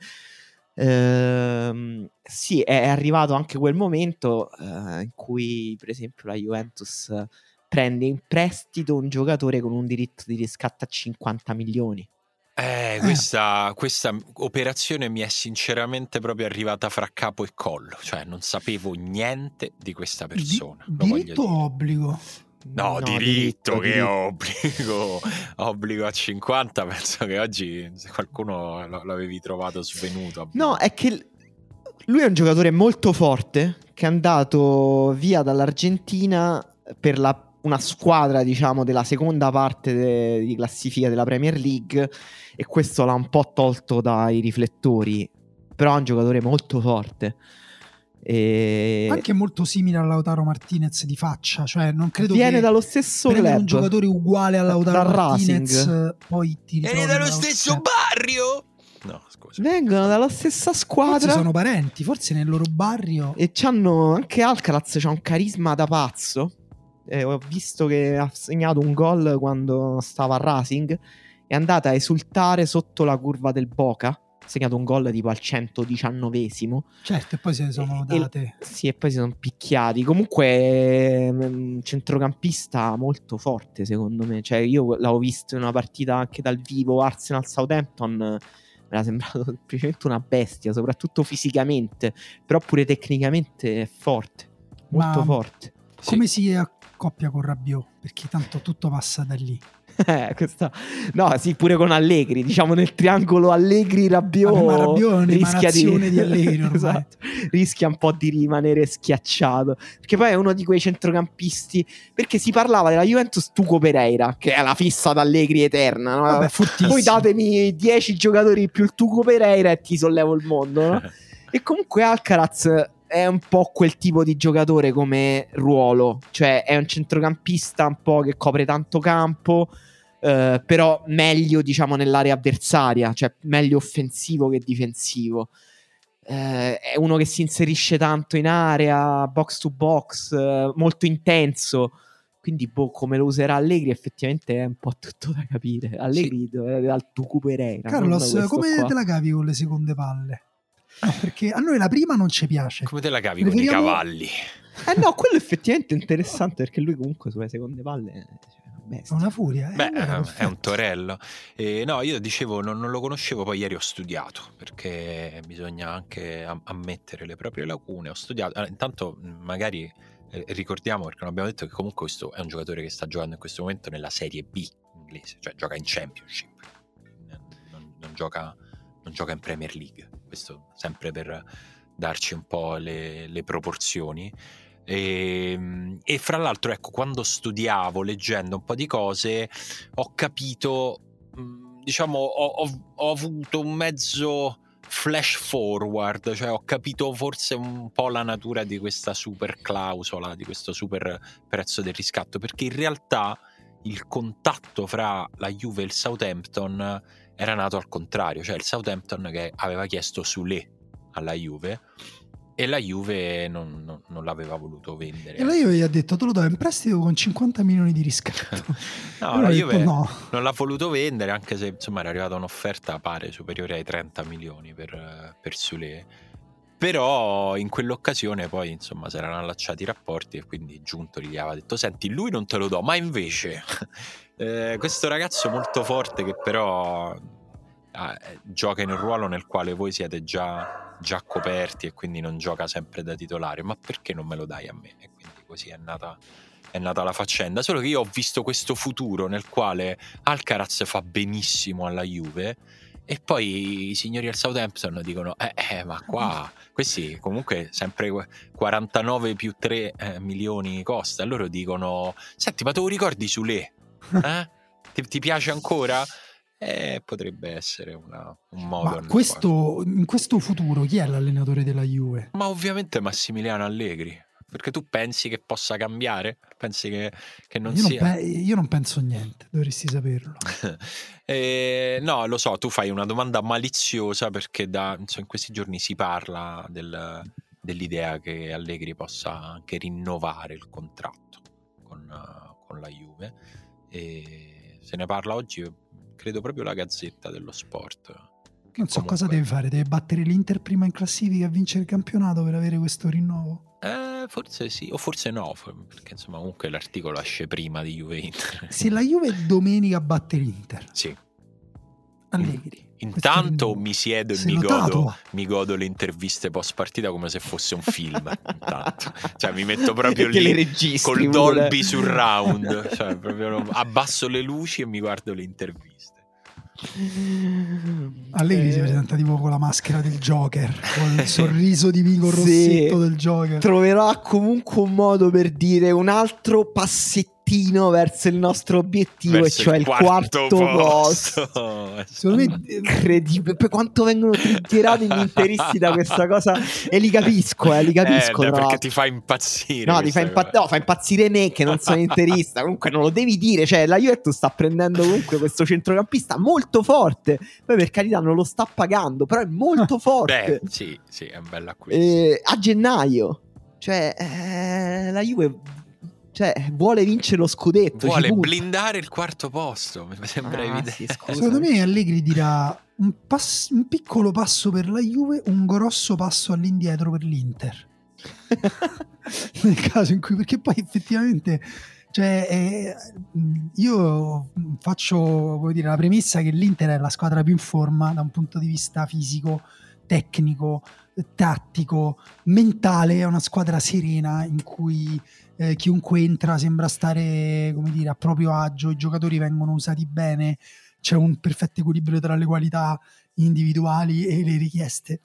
Ehm, sì, è arrivato anche quel momento eh, in cui, per esempio, la Juventus prende in prestito un giocatore con un diritto di riscatto a 50 milioni. Eh, questa, questa operazione mi è sinceramente proprio arrivata fra capo e collo, cioè non sapevo niente di questa persona. Di- diritto o obbligo? No, diritto, che diritto. obbligo, obbligo a 50, penso che oggi se qualcuno lo- l'avevi trovato svenuto. No, è che lui è un giocatore molto forte che è andato via dall'Argentina per la- una squadra, diciamo, della seconda parte de- di classifica della Premier League e questo l'ha un po' tolto dai riflettori. Però è un giocatore molto forte. E Anche molto simile a Lautaro Martinez di faccia, cioè non credo viene che dallo stesso club. un giocatore uguale a Lautaro Dal Martinez Racing. poi ti Vieni dallo da- stesso barrio? No, scusa. Vengono dalla stessa Forse squadra. sono parenti, forse nel loro barrio E c'hanno anche Alcaraz c'ha un carisma da pazzo. Eh, ho visto che ha segnato un gol quando stava a Racing. È andata a esultare sotto la curva del Boca. Ha segnato un gol tipo al 119esimo. certo, e poi se ne sono E- date. Sì, e poi si sono picchiati. Comunque, un centrocampista molto forte, secondo me. Cioè, io l'avevo visto in una partita anche dal vivo Arsenal-Southampton. Mi era sembrato semplicemente una bestia, soprattutto fisicamente, però pure tecnicamente è forte, molto Ma- forte. Sì. Come si accoppia con Rabiot? Perché tanto tutto passa da lì. Eh, questa- No, sì, pure con Allegri, diciamo nel triangolo Allegri-Rabiot. Vabbè, ma Rabiot è rischia di... di Allegri esatto. Rischia un po' di rimanere schiacciato. Perché poi è uno di quei centrocampisti. Perché si parlava della Juventus Tuco Pereira, che è la fissa d'Allegri eterna. No? Vabbè. Poi datemi 10 giocatori più il Tuco Pereira e ti sollevo il mondo. No? E comunque Alcaraz è un po' quel tipo di giocatore come ruolo, cioè è un centrocampista un po' che copre tanto campo, eh, però meglio diciamo nell'area avversaria, cioè meglio offensivo che difensivo. Eh, è uno che si inserisce tanto in area, box to box, eh, molto intenso. Quindi, boh, come lo userà Allegri, effettivamente è un po' tutto da capire. Allegri doveva dal Tucu Pereira. Carlos, come qua. te la cavi con le seconde palle? No, perché a noi la prima non ci piace. Come te la cavi con i Preferiamo- cavalli? Eh no, quello effettivamente è interessante perché lui comunque sulle seconde palle è una furia. eh? Beh, Allora, è un torello. Eh, no, io dicevo, non, non lo conoscevo, poi ieri ho studiato, perché bisogna anche am- ammettere le proprie lacune. Ho studiato, allora, intanto magari eh, ricordiamo, perché non abbiamo detto che comunque questo è un giocatore che sta giocando in questo momento nella Serie B inglese, cioè gioca in Championship, non- non gioca, non gioca in Premier League. Questo sempre per darci un po' le, le proporzioni. E, e fra l'altro, ecco, quando studiavo, leggendo un po' di cose, ho capito, mh, diciamo, ho, ho- ho avuto un mezzo flash forward, cioè ho capito forse un po' la natura di questa super clausola, di questo super prezzo del riscatto, perché in realtà il contatto fra la Juve e il Southampton era nato al contrario, cioè il Southampton che aveva chiesto Sule alla Juve e la Juve non, non- non l'aveva voluto vendere. E la Juve gli ha detto te lo do in prestito con 50 milioni di riscatto. No, la Juve detto no. non l'ha voluto vendere, anche se insomma era arrivata un'offerta pare superiore ai 30 milioni per, per Sule. Però in quell'occasione poi insomma si erano allacciati i rapporti e quindi Giuntoli gli aveva detto senti lui non te lo do, ma invece eh, questo ragazzo molto forte che però ah, eh, gioca in un ruolo nel quale voi siete già, già coperti e quindi non gioca sempre da titolare, ma perché non me lo dai a me? E quindi così è nata, è nata la faccenda. Solo che io ho visto questo futuro nel quale Alcaraz fa benissimo alla Juve. E poi i signori al Southampton dicono: Eh, eh, ma qua questi comunque sempre qu- 49 più 3 eh, milioni costa. Loro dicono: Senti, ma te lo ricordi Sule? Eh? Ti, ti piace ancora? Eh, potrebbe essere una- un modo. Ma questo, in questo futuro chi è l'allenatore della Juve? Ma ovviamente Massimiliano Allegri. Perché tu pensi che possa cambiare? Pensi che, che non io, non sia. pe- io non penso niente, dovresti saperlo. Eh, no, lo so, tu fai una domanda maliziosa perché da, insomma, in questi giorni si parla del- dell'idea che Allegri possa anche rinnovare il contratto con, con la Juve. E se ne parla oggi, credo proprio la Gazzetta dello Sport. Non so cosa deve fare, deve battere l'Inter prima in classifica e vincere il campionato per avere questo rinnovo. Eh, forse sì, o forse no, perché insomma comunque l'articolo esce prima di Juve Inter. Se la Juve domenica batte l'Inter, Sì. Allegri. Intanto mi siedo e mi godo, mi godo le interviste post partita come se fosse un film. intanto. Cioè mi metto proprio lì registri col. Dolby surround, cioè proprio abbasso le luci e mi guardo le interviste. Allegri si Eh, presenta tipo con la maschera del Joker, con il sorriso di Vico Sì. Rossetto del Joker. troverà comunque un modo per dire un altro passettino verso il nostro obiettivo, Verso e cioè il quarto, posto. Secondo me eh, Incredibile, poi quanto vengono triggerati gli interisti da questa cosa e li capisco, eh, li capisco. Eh, perché ti fa impazzire. No, ti fa, impa- no, fa impazzire me che non sono interista. Comunque non lo devi dire. Cioè, la Juventus sta prendendo comunque questo centrocampista molto forte. Poi per carità non lo sta pagando, però è molto forte. Beh, sì, sì, è un bel acquisto. Eh, a gennaio. Cioè, eh, la Juve cioè, vuole vincere lo scudetto. Vuole blindare il quarto posto, mi sembra Ah, evidente. sì, secondo me Allegri dirà un, pass- un piccolo passo per la Juve, un grosso passo all'indietro per l'Inter. Nel caso in cui, perché poi effettivamente, cioè, eh, io faccio come dire, la premessa che l'Inter è la squadra più in forma da un punto di vista fisico, tecnico, tattico, mentale, è una squadra serena in cui eh, chiunque entra sembra stare come dire, a proprio agio, i giocatori vengono usati bene, c'è un perfetto equilibrio tra le qualità individuali e le richieste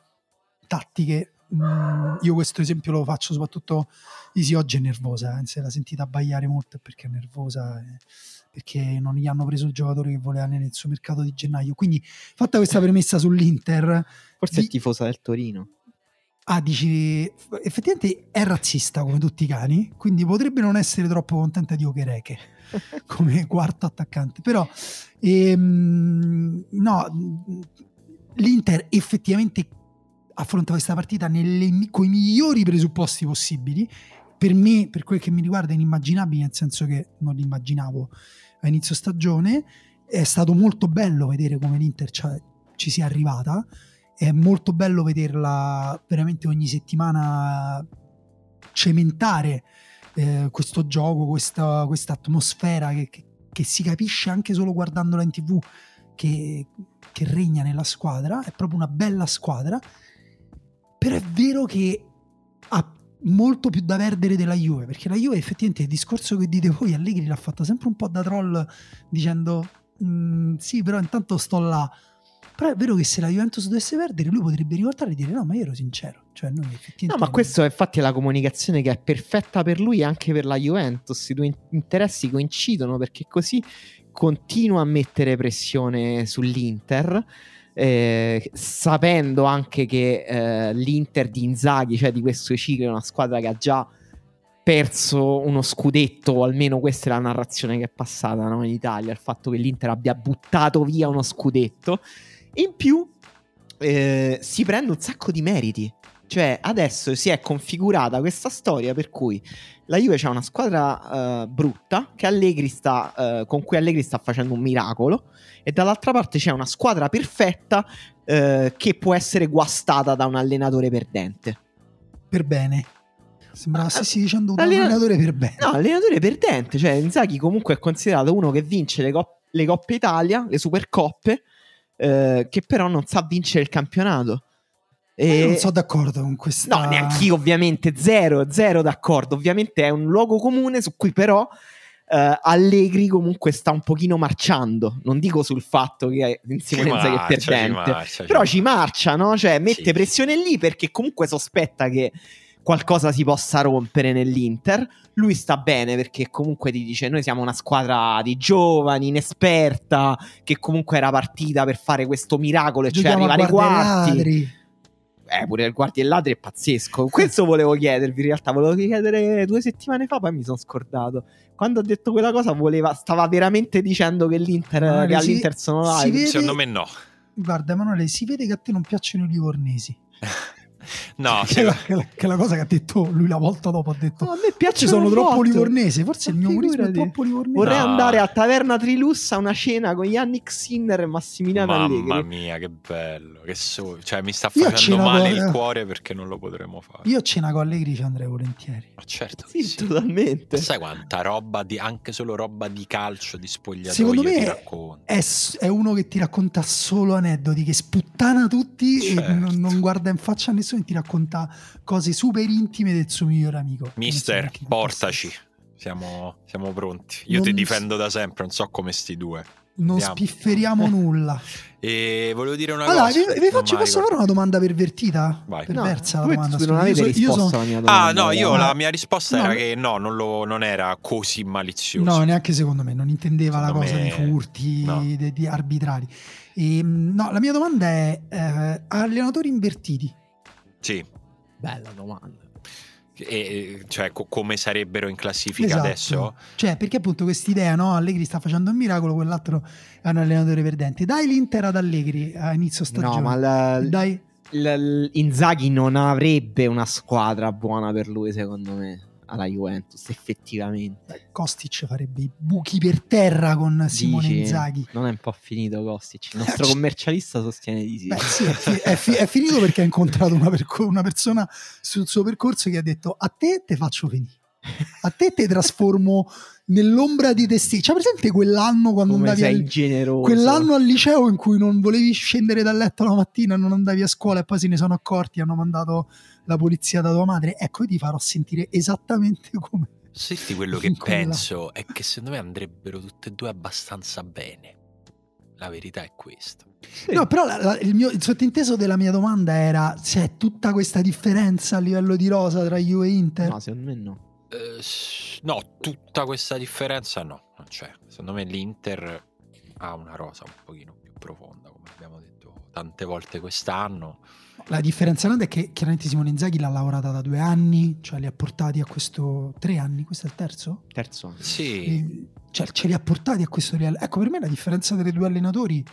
tattiche. Mm, io questo esempio lo faccio soprattutto Isi oggi è nervosa, eh, se l'ha sentita abbaiare molto è perché è nervosa, eh, perché non gli hanno preso il giocatore che voleva nel suo mercato di gennaio. Quindi fatta questa premessa sull'Inter, Forse è di- tifosa del Torino. Ah, dici, effettivamente è razzista come tutti i cani, quindi potrebbe non essere troppo contenta di Okereke come quarto attaccante. Però, ehm, no, l'Inter effettivamente affronta questa partita con i migliori presupposti possibili. Per me, per quel che mi riguarda, è inimmaginabile, nel senso che non l'immaginavo a inizio stagione. È stato molto bello vedere come l'Inter ci sia arrivata è molto bello vederla veramente ogni settimana cementare eh, questo gioco, questa, atmosfera che, che- che si capisce anche solo guardandola in tv che, che regna nella squadra, è proprio una bella squadra, però è vero che ha molto più da perdere della Juve, perché la Juve effettivamente il discorso che dite voi, Allegri l'ha fatta sempre un po' da troll dicendo "Mm, sì però intanto sto là, però è vero che se la Juventus dovesse perdere, lui potrebbe rivoltare e dire: No, ma io ero sincero. Cioè, noi effettivamente. No, ma questo infatti è la comunicazione che è perfetta per lui e anche per la Juventus. I due in- interessi coincidono perché così continua a mettere pressione sull'Inter. eh, sapendo anche che eh, l'Inter di Inzaghi, cioè di questo ciclo, è una squadra che ha già perso uno scudetto, o almeno questa è la narrazione che è passata no, in Italia, il fatto che l'Inter abbia buttato via uno scudetto. In più, eh, si prende un sacco di meriti. Cioè, adesso si è configurata questa storia per cui la Juve c'ha una squadra uh, brutta sta, uh, con cui Allegri sta facendo un miracolo e dall'altra parte c'è una squadra perfetta uh, che può essere guastata da un allenatore perdente. Per bene. Sembrava stessi dicendo un allenatore per bene. No, allenatore perdente. Cioè, Inzaghi comunque è considerato uno che vince le, cop- le Coppe Italia, le Supercoppe, che però non sa vincere il campionato. E... non sono d'accordo con questa. No, neanche io, ovviamente, zero, zero d'accordo. Ovviamente è un luogo comune su cui però uh, Allegri comunque sta un pochino marciando. Non dico sul fatto che Simone Inzaghi è perdente, ci marcia, però ci marcia, no? Cioè mette sì. pressione lì perché comunque sospetta che qualcosa si possa rompere nell'Inter. Lui sta bene perché comunque ti dice: Noi siamo una squadra di giovani, inesperta, che comunque era partita per fare questo miracolo e cioè arrivare ai quarti eh, pure il guardi e ladri è pazzesco. Questo volevo chiedervi. In realtà, volevo chiedere due settimane fa, poi mi sono scordato. Quando ho detto quella cosa, voleva, stava veramente dicendo che l'Inter, Emanuele, che all'Inter sono live. Secondo me no. Guarda, Emanuele, si vede che a te non piacciono i livornesi. No, che, la, che, la, che, la, cosa che ha detto lui la volta dopo ha detto no, a me piace sono troppo livornese forse il mio umorismo è troppo livornese. Vorrei no. andare a Taverna Trilussa a una cena con Yannick Sinner e Massimiliano mamma Allegri. mamma mia che bello che so, cioè mi sta facendo male con... il cuore perché non lo potremo fare. io a cena con Allegri ci andrei volentieri. Ma certo sì, sì. totalmente. Ma sai quanta roba di, anche solo roba di calcio di spogliatoio secondo me è, è, uno che ti racconta solo aneddoti che sputtana tutti certo. e non, non guarda in faccia a nessuno e ti racconta cose super intime del suo migliore amico. Mister, portaci. Siamo, siamo, pronti. Io non ti difendo da sempre, non so come sti due. Non Andiamo. spifferiamo nulla. E volevo dire una allora, cosa. Vi, vi faccio, posso fare una domanda pervertita? Vai. Perversa no, la domanda. Tu non avete risposto sono... alla mia domanda. Ah, no, io la mia risposta no, era che no, non, lo, non, era così malizioso. No, neanche secondo me. Non intendeva secondo la cosa me... di furti, no. di, di, arbitrari. E, ehm, no, la mia domanda è: eh, allenatori invertiti. Sì. Bella domanda. E, cioè, co- come sarebbero in classifica esatto. adesso? Cioè, perché appunto quest'idea, no? Allegri sta facendo un miracolo, quell'altro è un allenatore perdente. Dai l'Inter ad Allegri a inizio stagione. No, ma la, Dai. L- Inzaghi non avrebbe una squadra buona per lui, secondo me alla Juventus, effettivamente. Kostic farebbe i buchi per terra con Simone Dici, Inzaghi. Non è un po' finito Kostic, il nostro commercialista sostiene di sì. Beh, sì è, fi- è, fi- è, finito perché ha incontrato una, percor- una, persona sul suo percorso che ha detto a te te faccio venire. A te ti trasformo nell'ombra di te stesso. C'è presente quell'anno quando Come andavi al... generoso. quell'anno al liceo in cui non volevi scendere dal letto la mattina, non andavi a scuola e poi se ne sono accorti, hanno mandato la polizia da tua madre. Ecco, io ti farò sentire esattamente come Senti, quello che penso è che secondo me andrebbero tutte e due abbastanza bene. La verità è questa. Sì. No, però la, la, il, mio, il, sottinteso della mia domanda era: c'è tutta questa differenza a livello di rosa tra Juve e Inter? No, secondo me no. Uh, no, tutta questa differenza no, non c'è. Secondo me l'Inter ha una rosa un pochino più profonda, come abbiamo detto tante volte quest'anno. La differenza grande è che chiaramente Simone Inzaghi l'ha lavorata da due anni, cioè li ha portati a questo tre anni, questo è il terzo? Terzo. Sì. E, cioè ce li ha portati a questo livello. Ecco, per me la differenza delle due allenatori,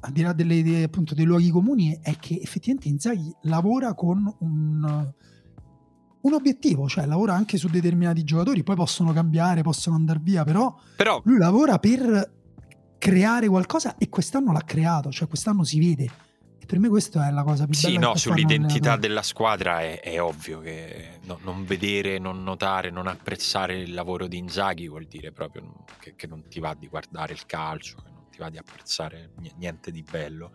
al di là delle, appunto, dei luoghi comuni, è che effettivamente Inzaghi lavora con un un obiettivo, cioè lavora anche su determinati giocatori, poi possono cambiare, possono andare via, però, però lui lavora per creare qualcosa e quest'anno l'ha creato, cioè quest'anno si vede. E per me questa è la cosa più sì, bella. Sì, no, sull'identità della squadra è, è ovvio che no, non vedere, non notare, non apprezzare il lavoro di Inzaghi vuol dire proprio che, che non ti va di guardare il calcio, che non ti va di apprezzare niente di bello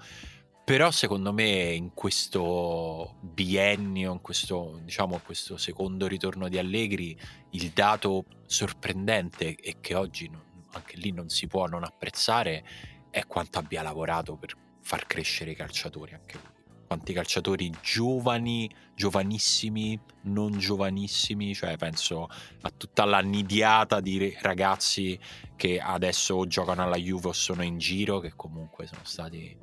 però secondo me in questo biennio, in questo, diciamo, questo secondo ritorno di Allegri, il dato sorprendente e che oggi non, anche lì non si può non apprezzare è quanto abbia lavorato per far crescere i calciatori anche lui. Quanti calciatori giovani, giovanissimi, non giovanissimi, cioè penso a tutta la nidiata di ragazzi che adesso giocano alla Juve o sono in giro, che comunque sono stati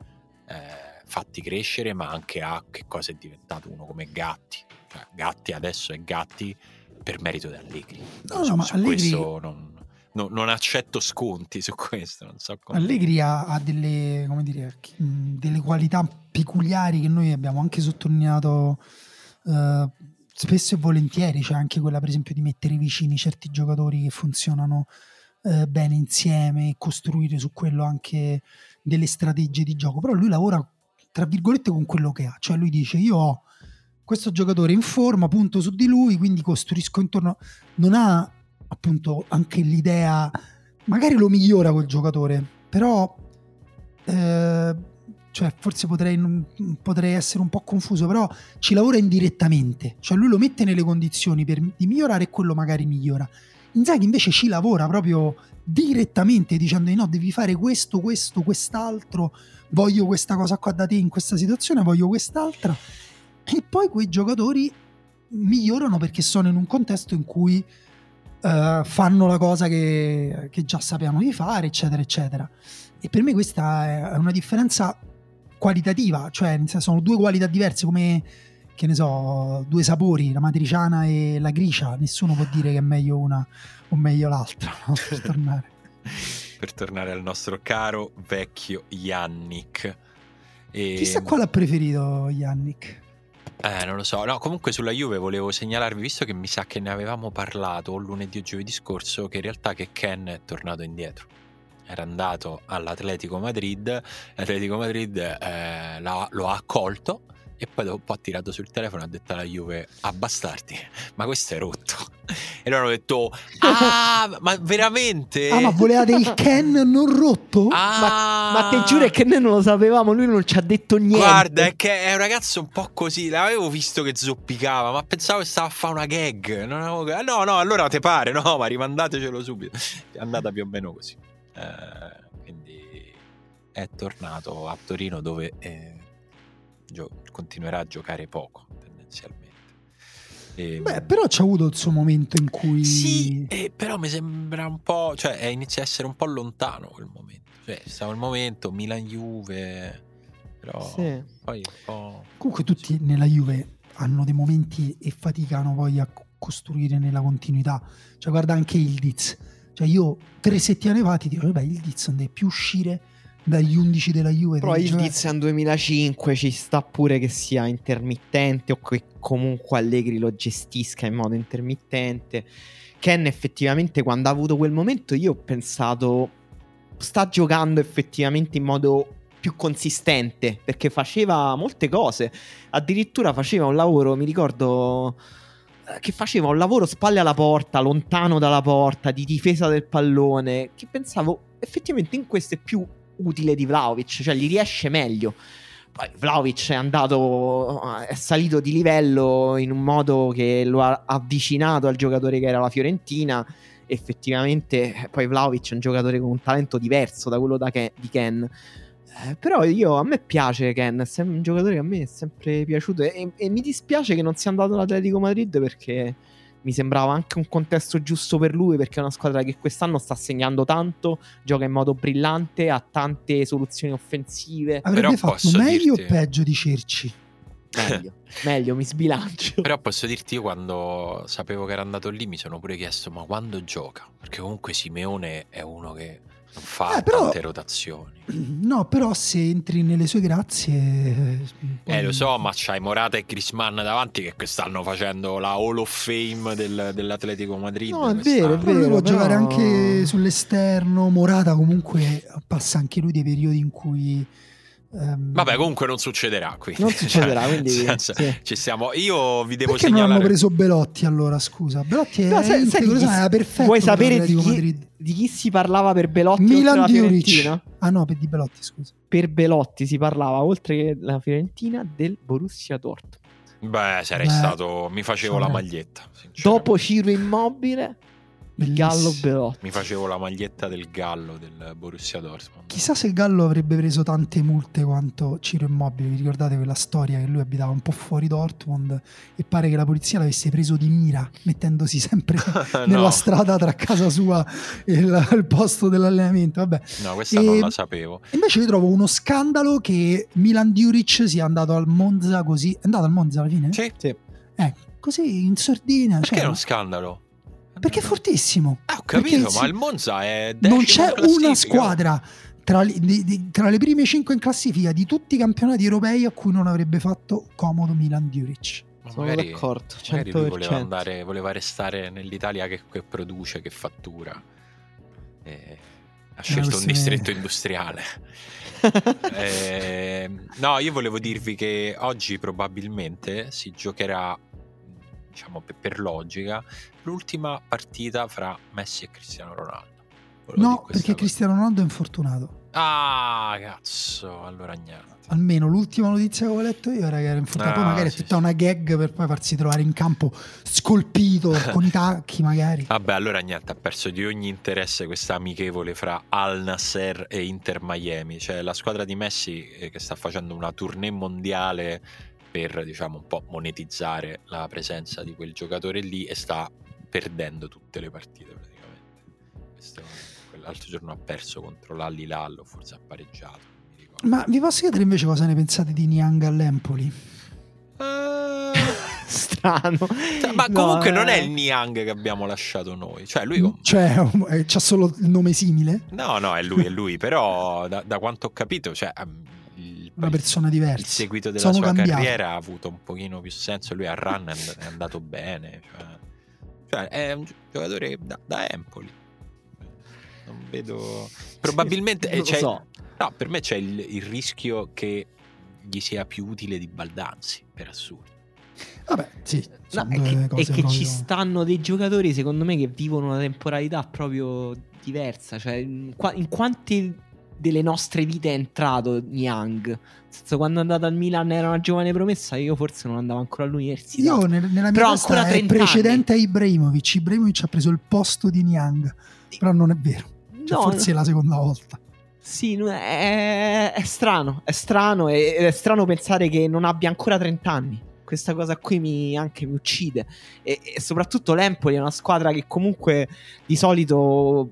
eh, fatti crescere, ma anche a che cosa è diventato uno come Gatti. Cioè, Gatti adesso è Gatti per merito di Allegri. No, no, ma Allegri... non, no, non, accetto sconti su questo. So. Allegri ha, ha delle, dire, delle, qualità peculiari che noi abbiamo anche sottolineato eh, spesso e volentieri c'è anche quella per esempio di mettere vicini certi giocatori che funzionano eh, bene insieme e costruire su quello anche delle strategie di gioco, però lui lavora tra virgolette con quello che ha, cioè lui dice io ho questo giocatore in forma, punto su di lui, quindi costruisco intorno, non ha appunto anche l'idea, magari lo migliora quel giocatore, però eh, cioè forse potrei, potrei, essere un po' confuso, però ci lavora indirettamente, cioè lui lo mette nelle condizioni per, di migliorare e quello magari migliora. Inzaghi invece ci lavora proprio direttamente dicendo no, devi fare questo, questo, quest'altro, voglio questa cosa qua da te in questa situazione, voglio quest'altra. E poi quei giocatori migliorano perché sono in un contesto in cui uh, fanno la cosa che, che già sappiamo di fare, eccetera, eccetera. E per me questa è una differenza qualitativa, cioè sono due qualità diverse come che ne so, due sapori, la matriciana e la gricia, nessuno può dire che è meglio una o meglio l'altra no? per tornare. per tornare al nostro caro vecchio Yannick. E... Chissà quale ha preferito Yannick. Eh, non lo so. No, comunque sulla Juve volevo segnalarvi, visto che mi sa che ne avevamo parlato lunedì o giovedì scorso, che in realtà che Ken è tornato indietro. Era andato all'Atletico Madrid, l'Atletico Madrid eh, lo ha accolto e poi dopo ha tirato sul telefono e ha detto alla Juve abbastarti. Ma questo è rotto. E loro hanno detto ah ma veramente? Ah ma volevate il Ken non rotto? Ah, ma, ma te giuro che noi non lo sapevamo lui non ci ha detto niente. Guarda è che è un ragazzo un po' così l'avevo visto che zoppicava ma pensavo che stava a fare una gag. Avevo... no no allora te pare no ma rimandatecelo subito. È andata più o meno così. Eh, quindi è tornato a Torino dove eh, gio- continuerà a giocare poco tendenzialmente. E, ehm, Beh, però c'è avuto il suo momento in cui... Sì, eh, però mi sembra un po'... cioè inizia a essere un po' lontano quel momento. Cioè, stava il momento Milan-Juve, però sì. poi un po'... Comunque tutti nella Juve hanno dei momenti e faticano poi a costruire nella continuità. Cioè guarda anche Ildiz. Cioè io tre settimane fa ti dico, vabbè Ildiz non deve più uscire dagli 11 della Juve. Però il Tizian 2005 ci sta pure che sia intermittente o che comunque Allegri lo gestisca in modo intermittente. Ken effettivamente quando ha avuto quel momento io ho pensato sta giocando effettivamente in modo più consistente perché faceva molte cose. Addirittura faceva un lavoro, mi ricordo eh, che faceva un lavoro spalle alla porta, lontano dalla porta, di difesa del pallone, che pensavo effettivamente in questo è più utile di Vlaovic, cioè gli riesce meglio. Poi Vlaovic è andato, è salito di livello in un modo che lo ha avvicinato al giocatore che era la Fiorentina. Effettivamente, poi Vlaovic è un giocatore con un talento diverso da quello da Ken, di Ken. Eh, però io, a me piace Ken, è un giocatore che a me è sempre piaciuto e, e mi dispiace che non sia andato all'Atletico Madrid perché mi sembrava anche un contesto giusto per lui perché è una squadra che quest'anno sta segnando tanto, gioca in modo brillante, ha tante soluzioni offensive. Avrebbe Però fatto meglio dirti... o peggio di Cerci? Meglio, meglio, mi sbilancio. Però posso dirti io quando sapevo che era andato lì mi sono pure chiesto ma quando gioca? Perché comunque Simeone è uno che fa eh, però, tante rotazioni. No, però se entri nelle sue grazie... Poi... Eh, lo so, ma c'hai Morata e Grisman davanti che stanno facendo la Hall of Fame del, dell'Atletico Madrid. No, è vero, è vero. Lui può però... giocare anche sull'esterno. Morata comunque passa anche lui dei periodi in cui Um, Vabbè, comunque non succederà qui. Non succederà, quindi senso, sì. ci siamo. Io vi devo Perché segnalare. non hanno preso Belotti allora? Scusa, Belotti no, è sai, sai chi, era perfetto. Vuoi sapere di chi, di chi, si parlava per Belotti? Milan Diuric. Ah no, per di Belotti, scusa. Per Belotti si parlava oltre che la Fiorentina del Borussia Dortmund. Beh, sarei Beh, stato. Mi facevo la maglietta. Dopo Ciro Immobile il Gallo Belotti. Mi facevo la maglietta del Gallo del Borussia Dortmund. Chissà se il Gallo avrebbe preso tante multe quanto Ciro Immobile. Vi ricordate quella storia che lui abitava un po' fuori Dortmund e pare che la polizia l'avesse preso di mira, mettendosi sempre nella no. strada tra casa sua e il, il posto dell'allenamento. Vabbè. No, questa e non la sapevo. Invece io trovo uno scandalo che Milan Djuric sia andato al Monza così. È andato al Monza alla fine? Sì. sì. Eh, così in sordina. Perché cioè, è uno scandalo? Perché è fortissimo. Ah, ho capito, ma il Monza è Non c'è una squadra tra, di, di, tra, le prime 5 in classifica di tutti i campionati europei a cui non avrebbe fatto comodo Milan Djuric. Ma Sono magari, d'accordo, magari lui 100%. voleva, andare, voleva restare nell'Italia che, che produce, che fattura. E ha scelto un distretto industriale. Eh, no, io volevo dirvi che oggi probabilmente si giocherà, diciamo per, logica, l'ultima partita fra Messi e Cristiano Ronaldo. Volevo No, perché cosa. Cristiano Ronaldo è infortunato. Ah, cazzo, allora niente. Almeno l'ultima notizia che ho letto io era che era infortunato. Ah, Poi magari sì, è tutta sì. una gag per poi farsi trovare in campo scolpito con i tacchi, magari. Vabbè, allora niente, ha perso di ogni interesse questa amichevole fra Al Nasser e Inter Miami. Cioè, la squadra di Messi eh, che sta facendo una tournée mondiale per, diciamo, un po' monetizzare la presenza di quel giocatore lì e sta perdendo tutte le partite praticamente. Questo, quell'altro giorno ha perso contro l'Alli Lallo, forse ha pareggiato. Ma vi posso chiedere invece cosa ne pensate di Niang all'Empoli? Eh, Strano. cioè, ma No, comunque non è eh. il Niang che abbiamo lasciato noi. Cioè, lui Cioè, c'ha solo il nome simile? No, no, è lui, è lui, però da, da quanto ho capito, cioè, Una persona diversa. il seguito della Sono sua cambiato. carriera ha avuto un pochino più senso, lui a Run è and- è andato bene, cioè, cioè, è un gi- giocatore da, da Empoli. Non vedo... Probabilmente... Sì, eh, non lo c'è- so. No, per me c'è il, il rischio che gli sia più utile di Baldanzi, per assurdo. Vabbè, sì. No, è che, è che ci stanno dei giocatori, secondo me, che vivono una temporalità proprio diversa. Cioè, in, qua- in quante delle nostre vite è entrato Niang? Nel senso, quando è andato al Milan era una giovane promessa, io forse non andavo ancora all'università. Io nel- nella mia Però testa è 30 precedente a Ibrahimovic. Ibrahimovic ha preso il posto di Niang. Però non è vero. Cioè, No, forse è la seconda volta. Sì, è, è strano, è strano ed è strano pensare che non abbia ancora 30 anni. Questa cosa qui mi, anche mi uccide. E, e soprattutto l'Empoli è una squadra che comunque di solito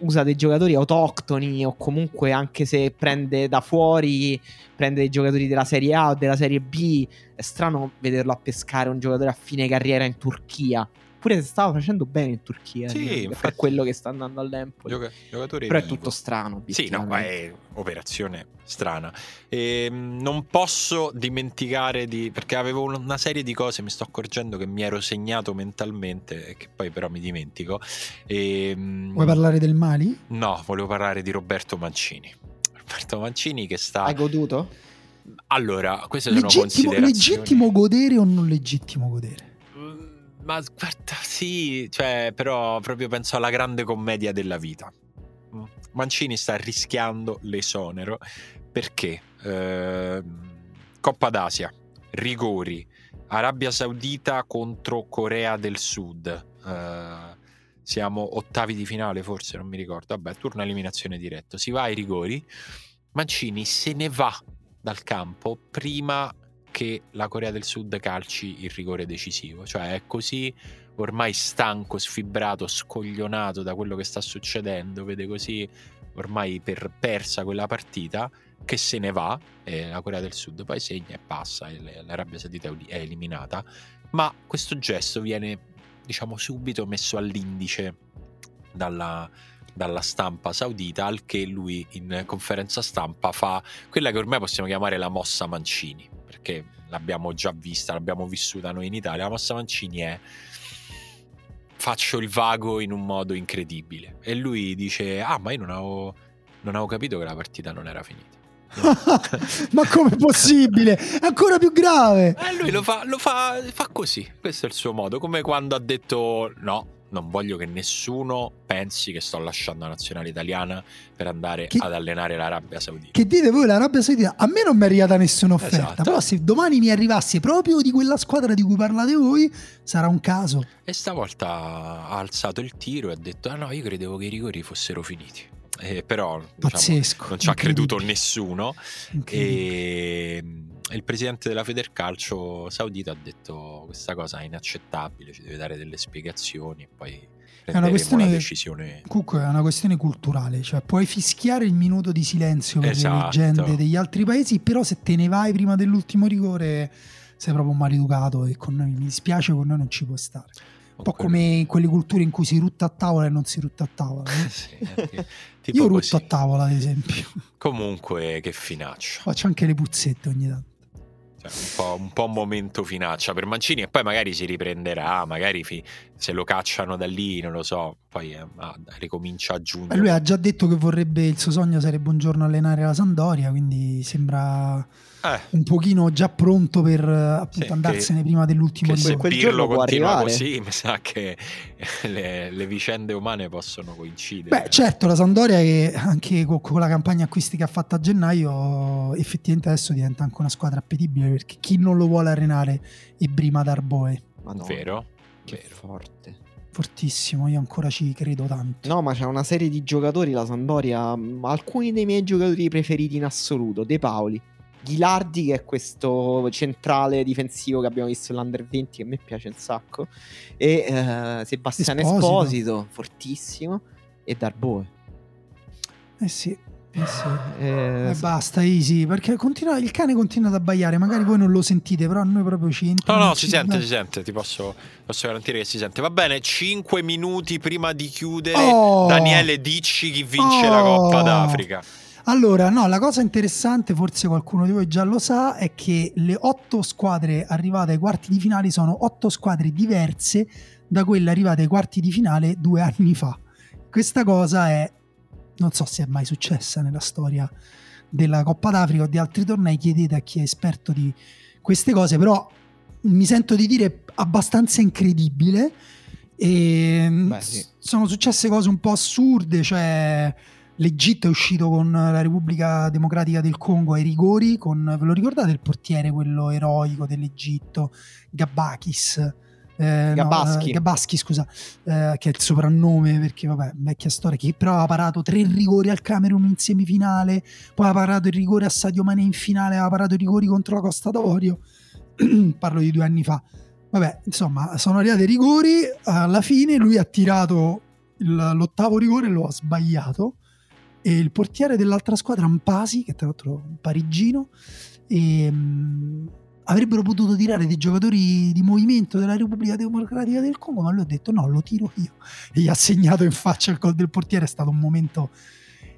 usa dei giocatori autoctoni o comunque anche se prende da fuori, prende dei giocatori della Serie A o della Serie B. È strano vederlo a pescare un giocatore a fine carriera in Turchia. Pure se stava facendo bene in Turchia. Sì, infatti. per quello che sta andando all'Empoli. Gioca- giocatore Però è tutto strano. Sì, no, è operazione strana. Ehm, non posso dimenticare di. perché avevo un- una serie di cose, mi sto accorgendo che mi ero segnato mentalmente e che poi però mi dimentico. Ehm, Vuoi parlare del Mali? No, volevo parlare di Roberto Mancini. Roberto Mancini che sta. Hai goduto? Allora, queste sono Legittimo, considerazioni. legittimo godere o non legittimo godere? Ma guarda, sì, cioè, però proprio penso alla grande commedia della vita. Mm. Mancini sta rischiando l'esonero perché ehm, Coppa d'Asia, rigori, Arabia Saudita contro Corea del Sud. eh, siamo ottavi di finale, forse non mi ricordo. Vabbè, turno eliminazione diretto. Si va ai rigori. Mancini se ne va dal campo prima che la Corea del Sud calci il rigore decisivo. Cioè è così ormai stanco, sfibrato, scoglionato da quello che sta succedendo, vede così ormai per persa quella partita che se ne va e la Corea del Sud poi segna e passa e l'Arabia Saudita è eliminata. Ma questo gesto viene diciamo subito messo all'indice dalla, dalla stampa saudita al che lui in conferenza stampa fa quella che ormai possiamo chiamare la mossa Mancini, perché l'abbiamo già vista, l'abbiamo vissuta noi in Italia. La mossa Mancini è faccio il vago in un modo incredibile e lui dice "Ah, ma io non avevo, non avevo capito che la partita non era finita". Ma com'è possibile? È ancora più grave. E lui lo fa, lo fa, fa così, questo è il suo modo, come quando ha detto no, non voglio che nessuno pensi che sto lasciando la nazionale italiana per andare Che- ad allenare l'Arabia Saudita. Che dite voi l'Arabia Saudita? A me non mi è arrivata nessuna offerta. Esatto. Però se domani mi arrivasse proprio di quella squadra di cui parlate voi, sarà un caso. E stavolta ha alzato il tiro e ha detto ah no, io credevo che i rigori fossero finiti. Eh, però diciamo, Pazzesco. non ci ha creduto nessuno e il presidente della Federcalcio saudita ha detto questa cosa è inaccettabile, ci deve dare delle spiegazioni e poi prenderemo questione la che- decisione. Comunque è una questione culturale, cioè puoi fischiare il minuto di silenzio per Esatto. le leggende degli altri paesi, però se te ne vai prima dell'ultimo rigore sei proprio maleducato e con noi mi dispiace con noi non ci puoi stare. Un po' come in quelle culture in cui si rutta a tavola e non si rutta a tavola. Sì, eh, tipo Io rutto così. a tavola, ad esempio. Comunque, che finaccia. Faccio anche le puzzette ogni tanto. Cioè, un, po', un po' momento finaccia per Mancini e poi magari si riprenderà, magari fi- se lo cacciano da lì, non lo so, poi eh, ah, ricomincia a. Beh, lui ha già detto che vorrebbe, il suo sogno sarebbe un giorno allenare la Sandoria, quindi sembra Eh, un pochino già pronto per eh, appunto Sì, andarsene che- prima dell'ultimo che se quel giorno può continua arrivare. così, mi sa che le, le vicende umane possono coincidere. Beh, certo, la Sandoria che anche co- con, la campagna acquisti che ha fatto a gennaio, effettivamente adesso diventa anche una squadra appetibile perché chi non lo vuole arenare è Brima Darboe. Madonna, Vero? Che Vero. forte. Fortissimo, io ancora ci credo tanto. No, ma c'è una serie di giocatori, la Sandoria, alcuni dei miei giocatori preferiti in assoluto, De Paoli. Ghilardi, che è questo centrale difensivo che abbiamo visto nell'Under 20, che a me piace un sacco. E eh, Sebastiano Esposito. Esposito, fortissimo. E Darboe. Eh sì, eh sì. Eh, Eh, basta, easy, perché continua- il cane continua ad abbaiare, magari voi non lo sentite, però a noi proprio ci entra. No, no, ci- si sente, si sente, ti posso, posso garantire che si sente. Va bene, 5 minuti prima di chiudere, Oh! Daniele, dici chi vince la Oh! Coppa d'Africa. Allora, no, la cosa interessante, forse qualcuno di voi già lo sa, è che le otto squadre arrivate ai quarti di finale sono otto squadre diverse da quelle arrivate ai quarti di finale due anni fa. Questa cosa è, non so se è mai successa nella storia della Coppa d'Africa o di altri tornei, chiedete a chi è esperto di queste cose, però mi sento di dire abbastanza incredibile. E Beh, sì. sono successe cose un po' assurde, cioè l'Egitto è uscito con la Repubblica Democratica del Congo ai rigori, con, ve lo ricordate il portiere, quello eroico dell'Egitto, Gabakis? Eh, no, Gabaschi. eh, Gabaschi, scusa, eh, che è il soprannome perché vabbè, vecchia storia, che però ha parato tre rigori al Camerun in semifinale, poi ha parato il rigore a Sadio Mane in finale, ha parato i rigori contro la Costa d'Avorio, parlo di due anni fa. Vabbè, insomma, sono arrivati i rigori, alla fine lui ha tirato l'ottavo rigore e lo ha sbagliato e il portiere dell'altra squadra, Ampasi, che tra l'altro è un parigino, e, mh, avrebbero potuto tirare dei giocatori di movimento della Repubblica Democratica del Congo, ma lui ha detto no, lo tiro io. E gli ha segnato in faccia il gol del portiere, è stato un momento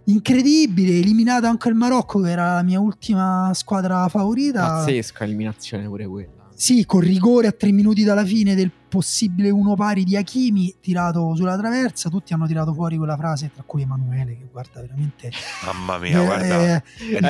incredibile, eliminato anche il Marocco, che era la mia ultima squadra favorita. Pazzesca eliminazione pure quella. Sì, con rigore a tre minuti dalla fine del possibile uno pari di Hakimi tirato sulla traversa, tutti hanno tirato fuori quella frase, tra cui Emanuele, che guarda veramente... Mamma mia, Eh, guarda, eh, è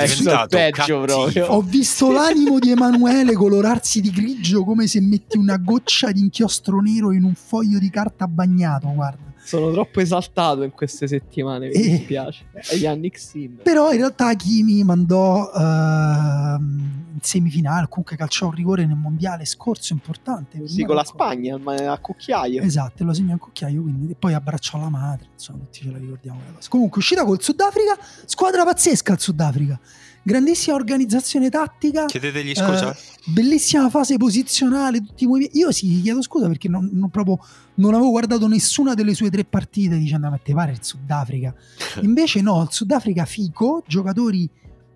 Eh, diventato peggio proprio. ho visto l'animo di Emanuele colorarsi di grigio come se metti una goccia di inchiostro nero in un foglio di carta bagnato, guarda. Sono troppo esaltato in queste settimane, mi dispiace. È Yannick Sin. Però in realtà Hakimi mandò ehm, in semifinale, comunque calciò un rigore nel mondiale scorso importante. Sì, con la. Spagna, ma a cucchiaio. Esatto, lo segna in cucchiaio, quindi e poi abbracciò la madre, insomma, tutti ce la ricordiamo quella cosa. Comunque, uscita col Sudafrica, squadra pazzesca il Sudafrica. Grandissima organizzazione tattica, Chiedetegli scusa? Eh, bellissima fase posizionale, tutti i movimenti. Io sì, gli chiedo scusa perché non, non proprio non avevo guardato nessuna delle sue tre partite dicendo ma te pare il Sudafrica. Invece no, il Sudafrica fico, giocatori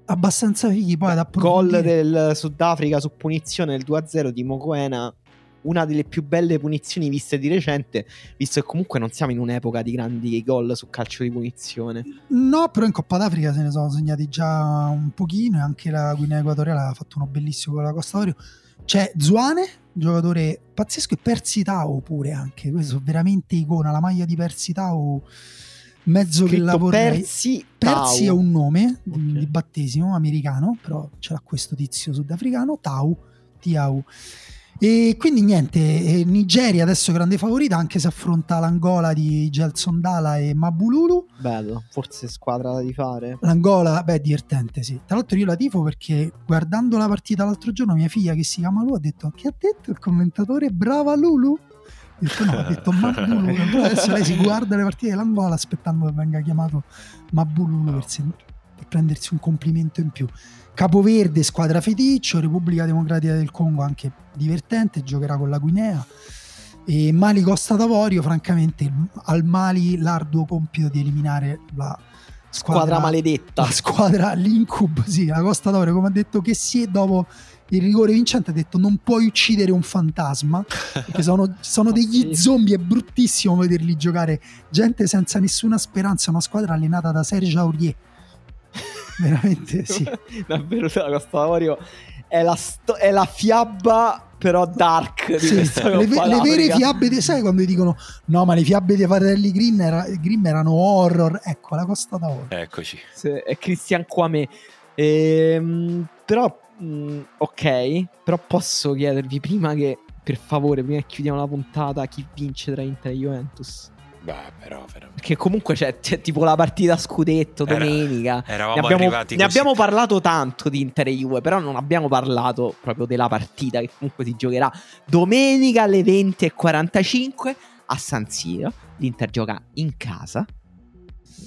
abbastanza fighi poi ad Gol approfondire. del Sudafrica su punizione del 2-0 di Mokoena. Una delle più belle punizioni viste di recente, visto che comunque non siamo in un'epoca di grandi gol su calcio di punizione. No, però in Coppa d'Africa se ne sono segnati già un pochino e anche la Guinea Equatoriale ha fatto uno bellissimo con la Costa d'Avorio. C'è Zuane, giocatore pazzesco, e Persi Tau pure anche, questo veramente icona, la maglia di Persi Tau, mezzo che la vorrei. Persi Persi è un nome di, Ok. di battesimo americano, però ce l'ha questo tizio sudafricano, Tau, Tiau. E quindi niente, eh, Nigeria adesso grande favorita, anche se affronta l'Angola di Gelson Dala e Mabululu. Bello, forse squadra da fare. L'Angola, beh, è divertente, sì. Tra l'altro io la tifo perché guardando la partita l'altro giorno, mia figlia che si chiama Lu ha detto, che ha detto il commentatore? Brava Lulu? Detto no, ha detto Mabululu. Adesso lei si guarda le partite dell'Angola aspettando che venga chiamato Mabululu per, sen- per prendersi un complimento in più. Capoverde, squadra feticcio, Repubblica Democratica del Congo anche divertente, giocherà con la Guinea. E Mali Costa d'Avorio, francamente, al Mali l'arduo compito di eliminare la Squadra maledetta. la squadra, l'incub, sì, la Costa d'Avorio, come ha detto che si è dopo il rigore vincente ha detto non puoi uccidere un fantasma perché sono, sono degli Sì. zombie, è bruttissimo vederli giocare gente senza nessuna speranza, una squadra allenata da Serge Aurier veramente sì Davvero la Costa d'Avorio è la, sto- è la fiaba però dark di Sì, le, ve- le vere fiabe di sai quando dicono no ma le fiabe dei fratelli Grimm, era- Grimm erano horror ecco la Costa d'Oro Eccoci. Sì, è Christian Kwame. Ehm, però, mh, ok, però posso chiedervi prima che, per favore, prima che chiudiamo la puntata, chi vince tra Inter e Juventus? Beh, però veramente. Perché comunque c'è, c'è tipo la partita scudetto Era- domenica. Eravamo Ne abbiamo, ne così. abbiamo parlato tanto di Inter e Juve, però non abbiamo parlato proprio della partita che comunque si giocherà domenica alle 20.45 a San Siro. L'Inter gioca in casa.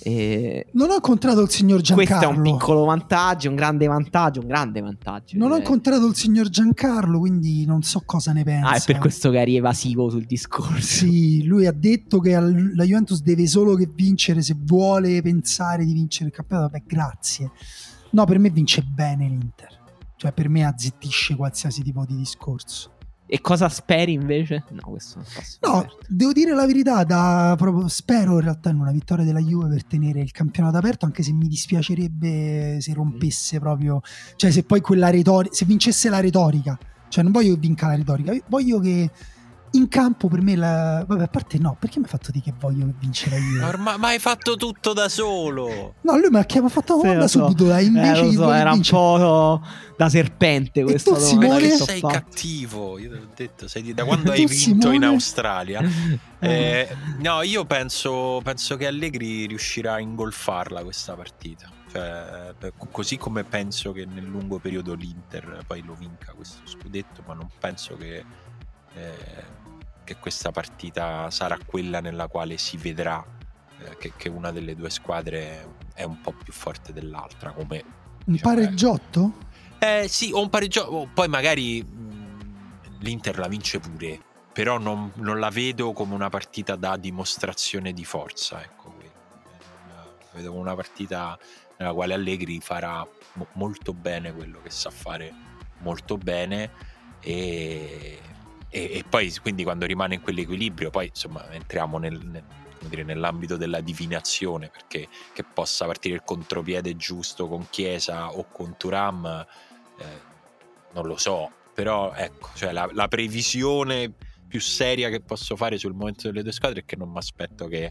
E non ho incontrato il signor questo è Giancarlo un piccolo vantaggio, un grande vantaggio, un grande vantaggio. non ho incontrato il signor Giancarlo quindi non so cosa ne pensa Ah, è per questo che eri evasivo sul discorso. Sì, lui ha detto che la Juventus deve solo che vincere se vuole pensare di vincere il campionato. Vabbè, grazie. No, per me vince bene l'Inter. Cioè, per me azzittisce qualsiasi tipo di discorso. E cosa speri invece? No, questo non posso. No, sapere. devo dire la verità, da, proprio, spero in realtà in una vittoria della Juve per tenere il campionato aperto, anche se mi dispiacerebbe se rompesse proprio, cioè se poi quella retorica, se vincesse la retorica, cioè non voglio che vinca la retorica, voglio che in campo per me, la, vabbè a parte no, perché mi ha fatto dire che voglio che vince la Juve? Ormai ma hai fatto tutto da solo. No, lui mi ha fatto una Sì, domanda lo so. subito, dai, invece Eh, lo di so, era un vincere. po' da serpente questa tu, domanda Simone? sei fatto. cattivo, io te l'ho detto, sei di- da quando Tu, hai vinto Simone? in Australia. Eh. Eh, no, io penso, penso che Allegri riuscirà a ingolfarla questa partita. Cioè, così come penso che nel lungo periodo l'Inter poi lo vinca questo scudetto, ma non penso che, eh, che questa partita sarà quella nella quale si vedrà eh, che, che una delle due squadre è un po' più forte dell'altra. Come Un diciamo, pareggiotto? eh sì, o un pareggio, o poi magari mh, l'Inter la vince pure, però non, non la vedo come una partita da dimostrazione di forza, ecco. Eh, la vedo come una partita nella quale Allegri farà mo- molto bene quello che sa fare molto bene e, e- e poi quindi quando rimane in quell'equilibrio poi insomma entriamo nel- nel- dire, nell'ambito della divinazione perché che possa partire il contropiede giusto con Chiesa o con Turam eh, non lo so. Però ecco cioè la, la previsione più seria che posso fare sul momento delle due squadre è che non mi aspetto che,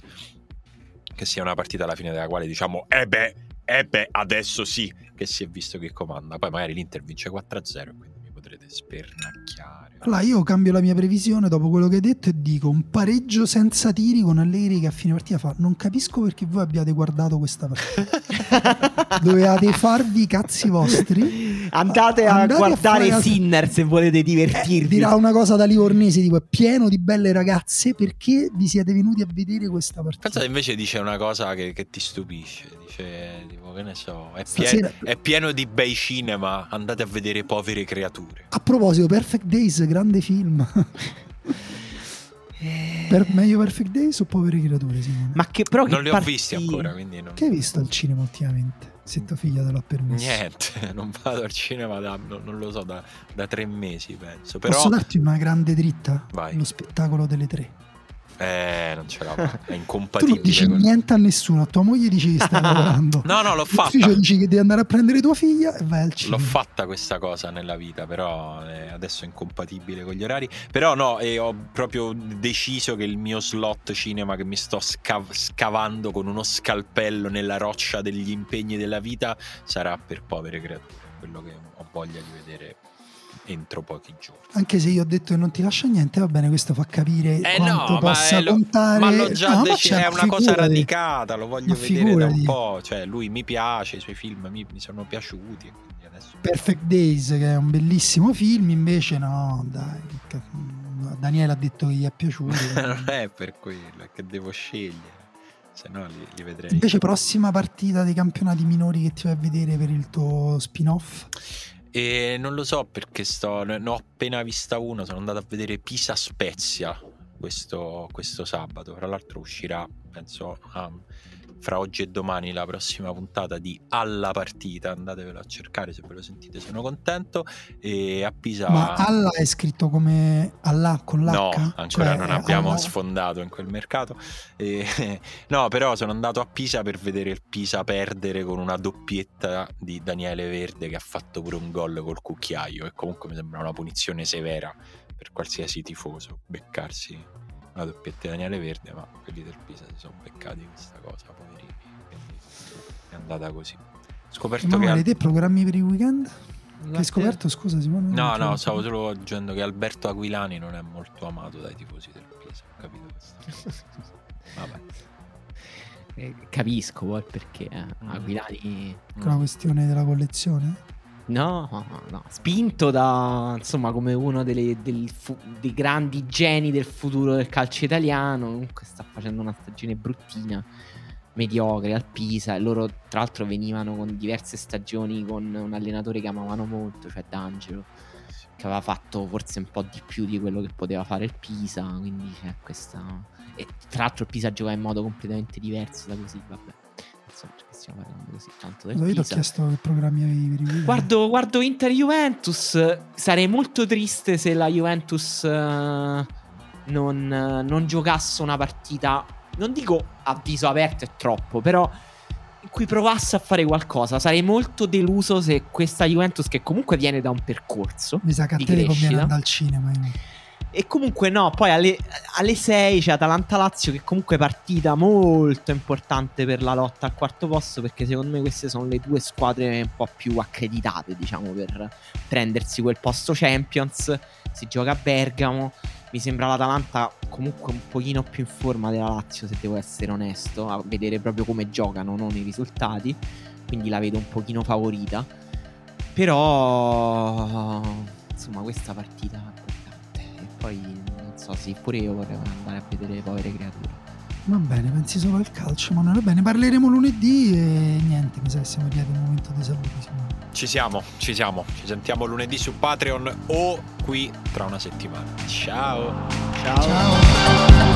che sia una partita alla fine della quale diciamo eh beh, eh beh adesso sì che si è visto che comanda. Poi magari l'Inter vince 4-0 e quindi mi potrete spernacchiare Allora io cambio la mia previsione dopo quello che hai detto e dico un pareggio senza tiri con Allegri che a fine partita fa non capisco perché voi abbiate guardato questa partita. Dovevate farvi i cazzi vostri. Andate a Andate a guardare fare- Sinner se volete Eh, divertirvi. dirà una cosa da livornese tipo è pieno di belle ragazze perché vi siete venuti a vedere questa partita. Pensate invece dice una cosa che, che ti stupisce dice tipo che ne so è, Stasera- è pieno di bei cinema andate a vedere povere creature A proposito, Perfect Days, grande film. Per- meglio Perfect Days o Povere Creature, Simone? Ma che però che non li ho parti- visti ancora quindi non... Che hai visto al cinema ultimamente? Se tua figlia te l'ha permesso. Niente, non vado al cinema da, non, non lo so, da, da tre mesi penso. Però Posso darti una grande dritta? Vai. Lo spettacolo delle tre. Eh, non ce l'ho, è Tu incompatibile. non dici con- niente a nessuno, a tua moglie dici che stai lavorando. No, no, l'ho fatta. L'ufficio dici che devi andare a prendere tua figlia e vai al L'ho cinema. fatta questa cosa nella vita, però eh, adesso è incompatibile con gli orari. Però no, e ho proprio deciso che il mio slot cinema che mi sto scav- scavando con uno scalpello nella roccia degli impegni della vita sarà per povere creature, quello che ho voglia di vedere entro pochi giorni. Anche se io ho detto che non ti lascia niente, va bene, questo fa capire Eh quanto no, ma, possa lo- contare. ma l'ho già No, ma deciso, c'è, è una cosa figurati. radicata, lo voglio Ma vedere da un po', cioè lui mi piace, i suoi film mi, mi sono piaciuti adesso Perfect Days, che è un bellissimo film, invece no, dai. Daniele ha detto che gli è piaciuto. non è per quello, è che devo scegliere, se no li, li vedrei. Invece prossima partita dei campionati minori che ti vai a vedere per il tuo spin-off? E non lo so perché sto, ne ho appena vista una, sono andato a vedere Pisa Spezia questo, questo sabato, tra l'altro uscirà penso a fra oggi e domani la prossima puntata di Alla Partita, andatevelo a cercare se ve lo sentite, sono contento. E a Pisa... Ma Alla è scritto come Allah con l'H? No, ancora Cioè, non abbiamo Alla- sfondato in quel mercato. E- no, però sono andato a Pisa per vedere il Pisa perdere con una doppietta di Daniele Verde che ha fatto pure un gol col cucchiaio. E comunque mi sembra una punizione severa per qualsiasi tifoso beccarsi una doppietta di Daniele Verde, ma quelli del Pisa si sono beccati questa cosa, poverini. Quindi è andata così. Scoperto che... Emanuele, Al- te programmi per il weekend? Che hai scoperto? Scusa Simone. No, no, stavo solo dicendo che Alberto Aquilani non è molto amato dai tifosi del Pisa, ho capito questo. Vabbè. Eh, capisco poi perché eh, Aquilani Con la questione della collezione? No, no, no, spinto da insomma come uno delle- del fu- dei grandi geni del futuro del calcio italiano. Comunque sta facendo una stagione bruttina, mediocre al Pisa. E loro, tra l'altro, venivano con diverse stagioni con un allenatore che amavano molto, cioè D'Angelo, che aveva fatto forse un po' di più di quello che poteva fare il Pisa. Quindi c'è questa. E tra l'altro, il Pisa gioca in modo completamente diverso da così. Vabbè, insomma, stiamo parlando così tanto del Io ti ho chiesto che programmi avevi per il weekend. Guardo, guardo Inter Juventus. Sarei molto triste se la Juventus eh, non, eh, non giocasse una partita. Non dico a viso aperto è troppo, però in cui provasse a fare qualcosa. Sarei molto deluso se questa Juventus, che comunque viene da un percorso. Mi sa che a di te ti conviene crescita. andare al cinema. io. E comunque no, poi alle, alle 6 c'è Atalanta-Lazio che comunque è partita molto importante per la lotta al quarto posto perché secondo me queste sono le due squadre un po' più accreditate diciamo per prendersi quel posto Champions. Si gioca a Bergamo, mi sembra l'Atalanta comunque un pochino più in forma della Lazio se devo essere onesto, a vedere proprio come giocano, non i risultati, quindi la vedo un pochino favorita. Però insomma questa partita poi non so sì pure io vorrei andare a vedere le povere creature Va bene, pensi solo al calcio, ma non va bene. Parleremo lunedì e niente, mi sa che siamo arrivati al momento dei saluti. Ci siamo, ci siamo. Ci sentiamo lunedì su Patreon o qui tra una settimana. Ciao. Ciao.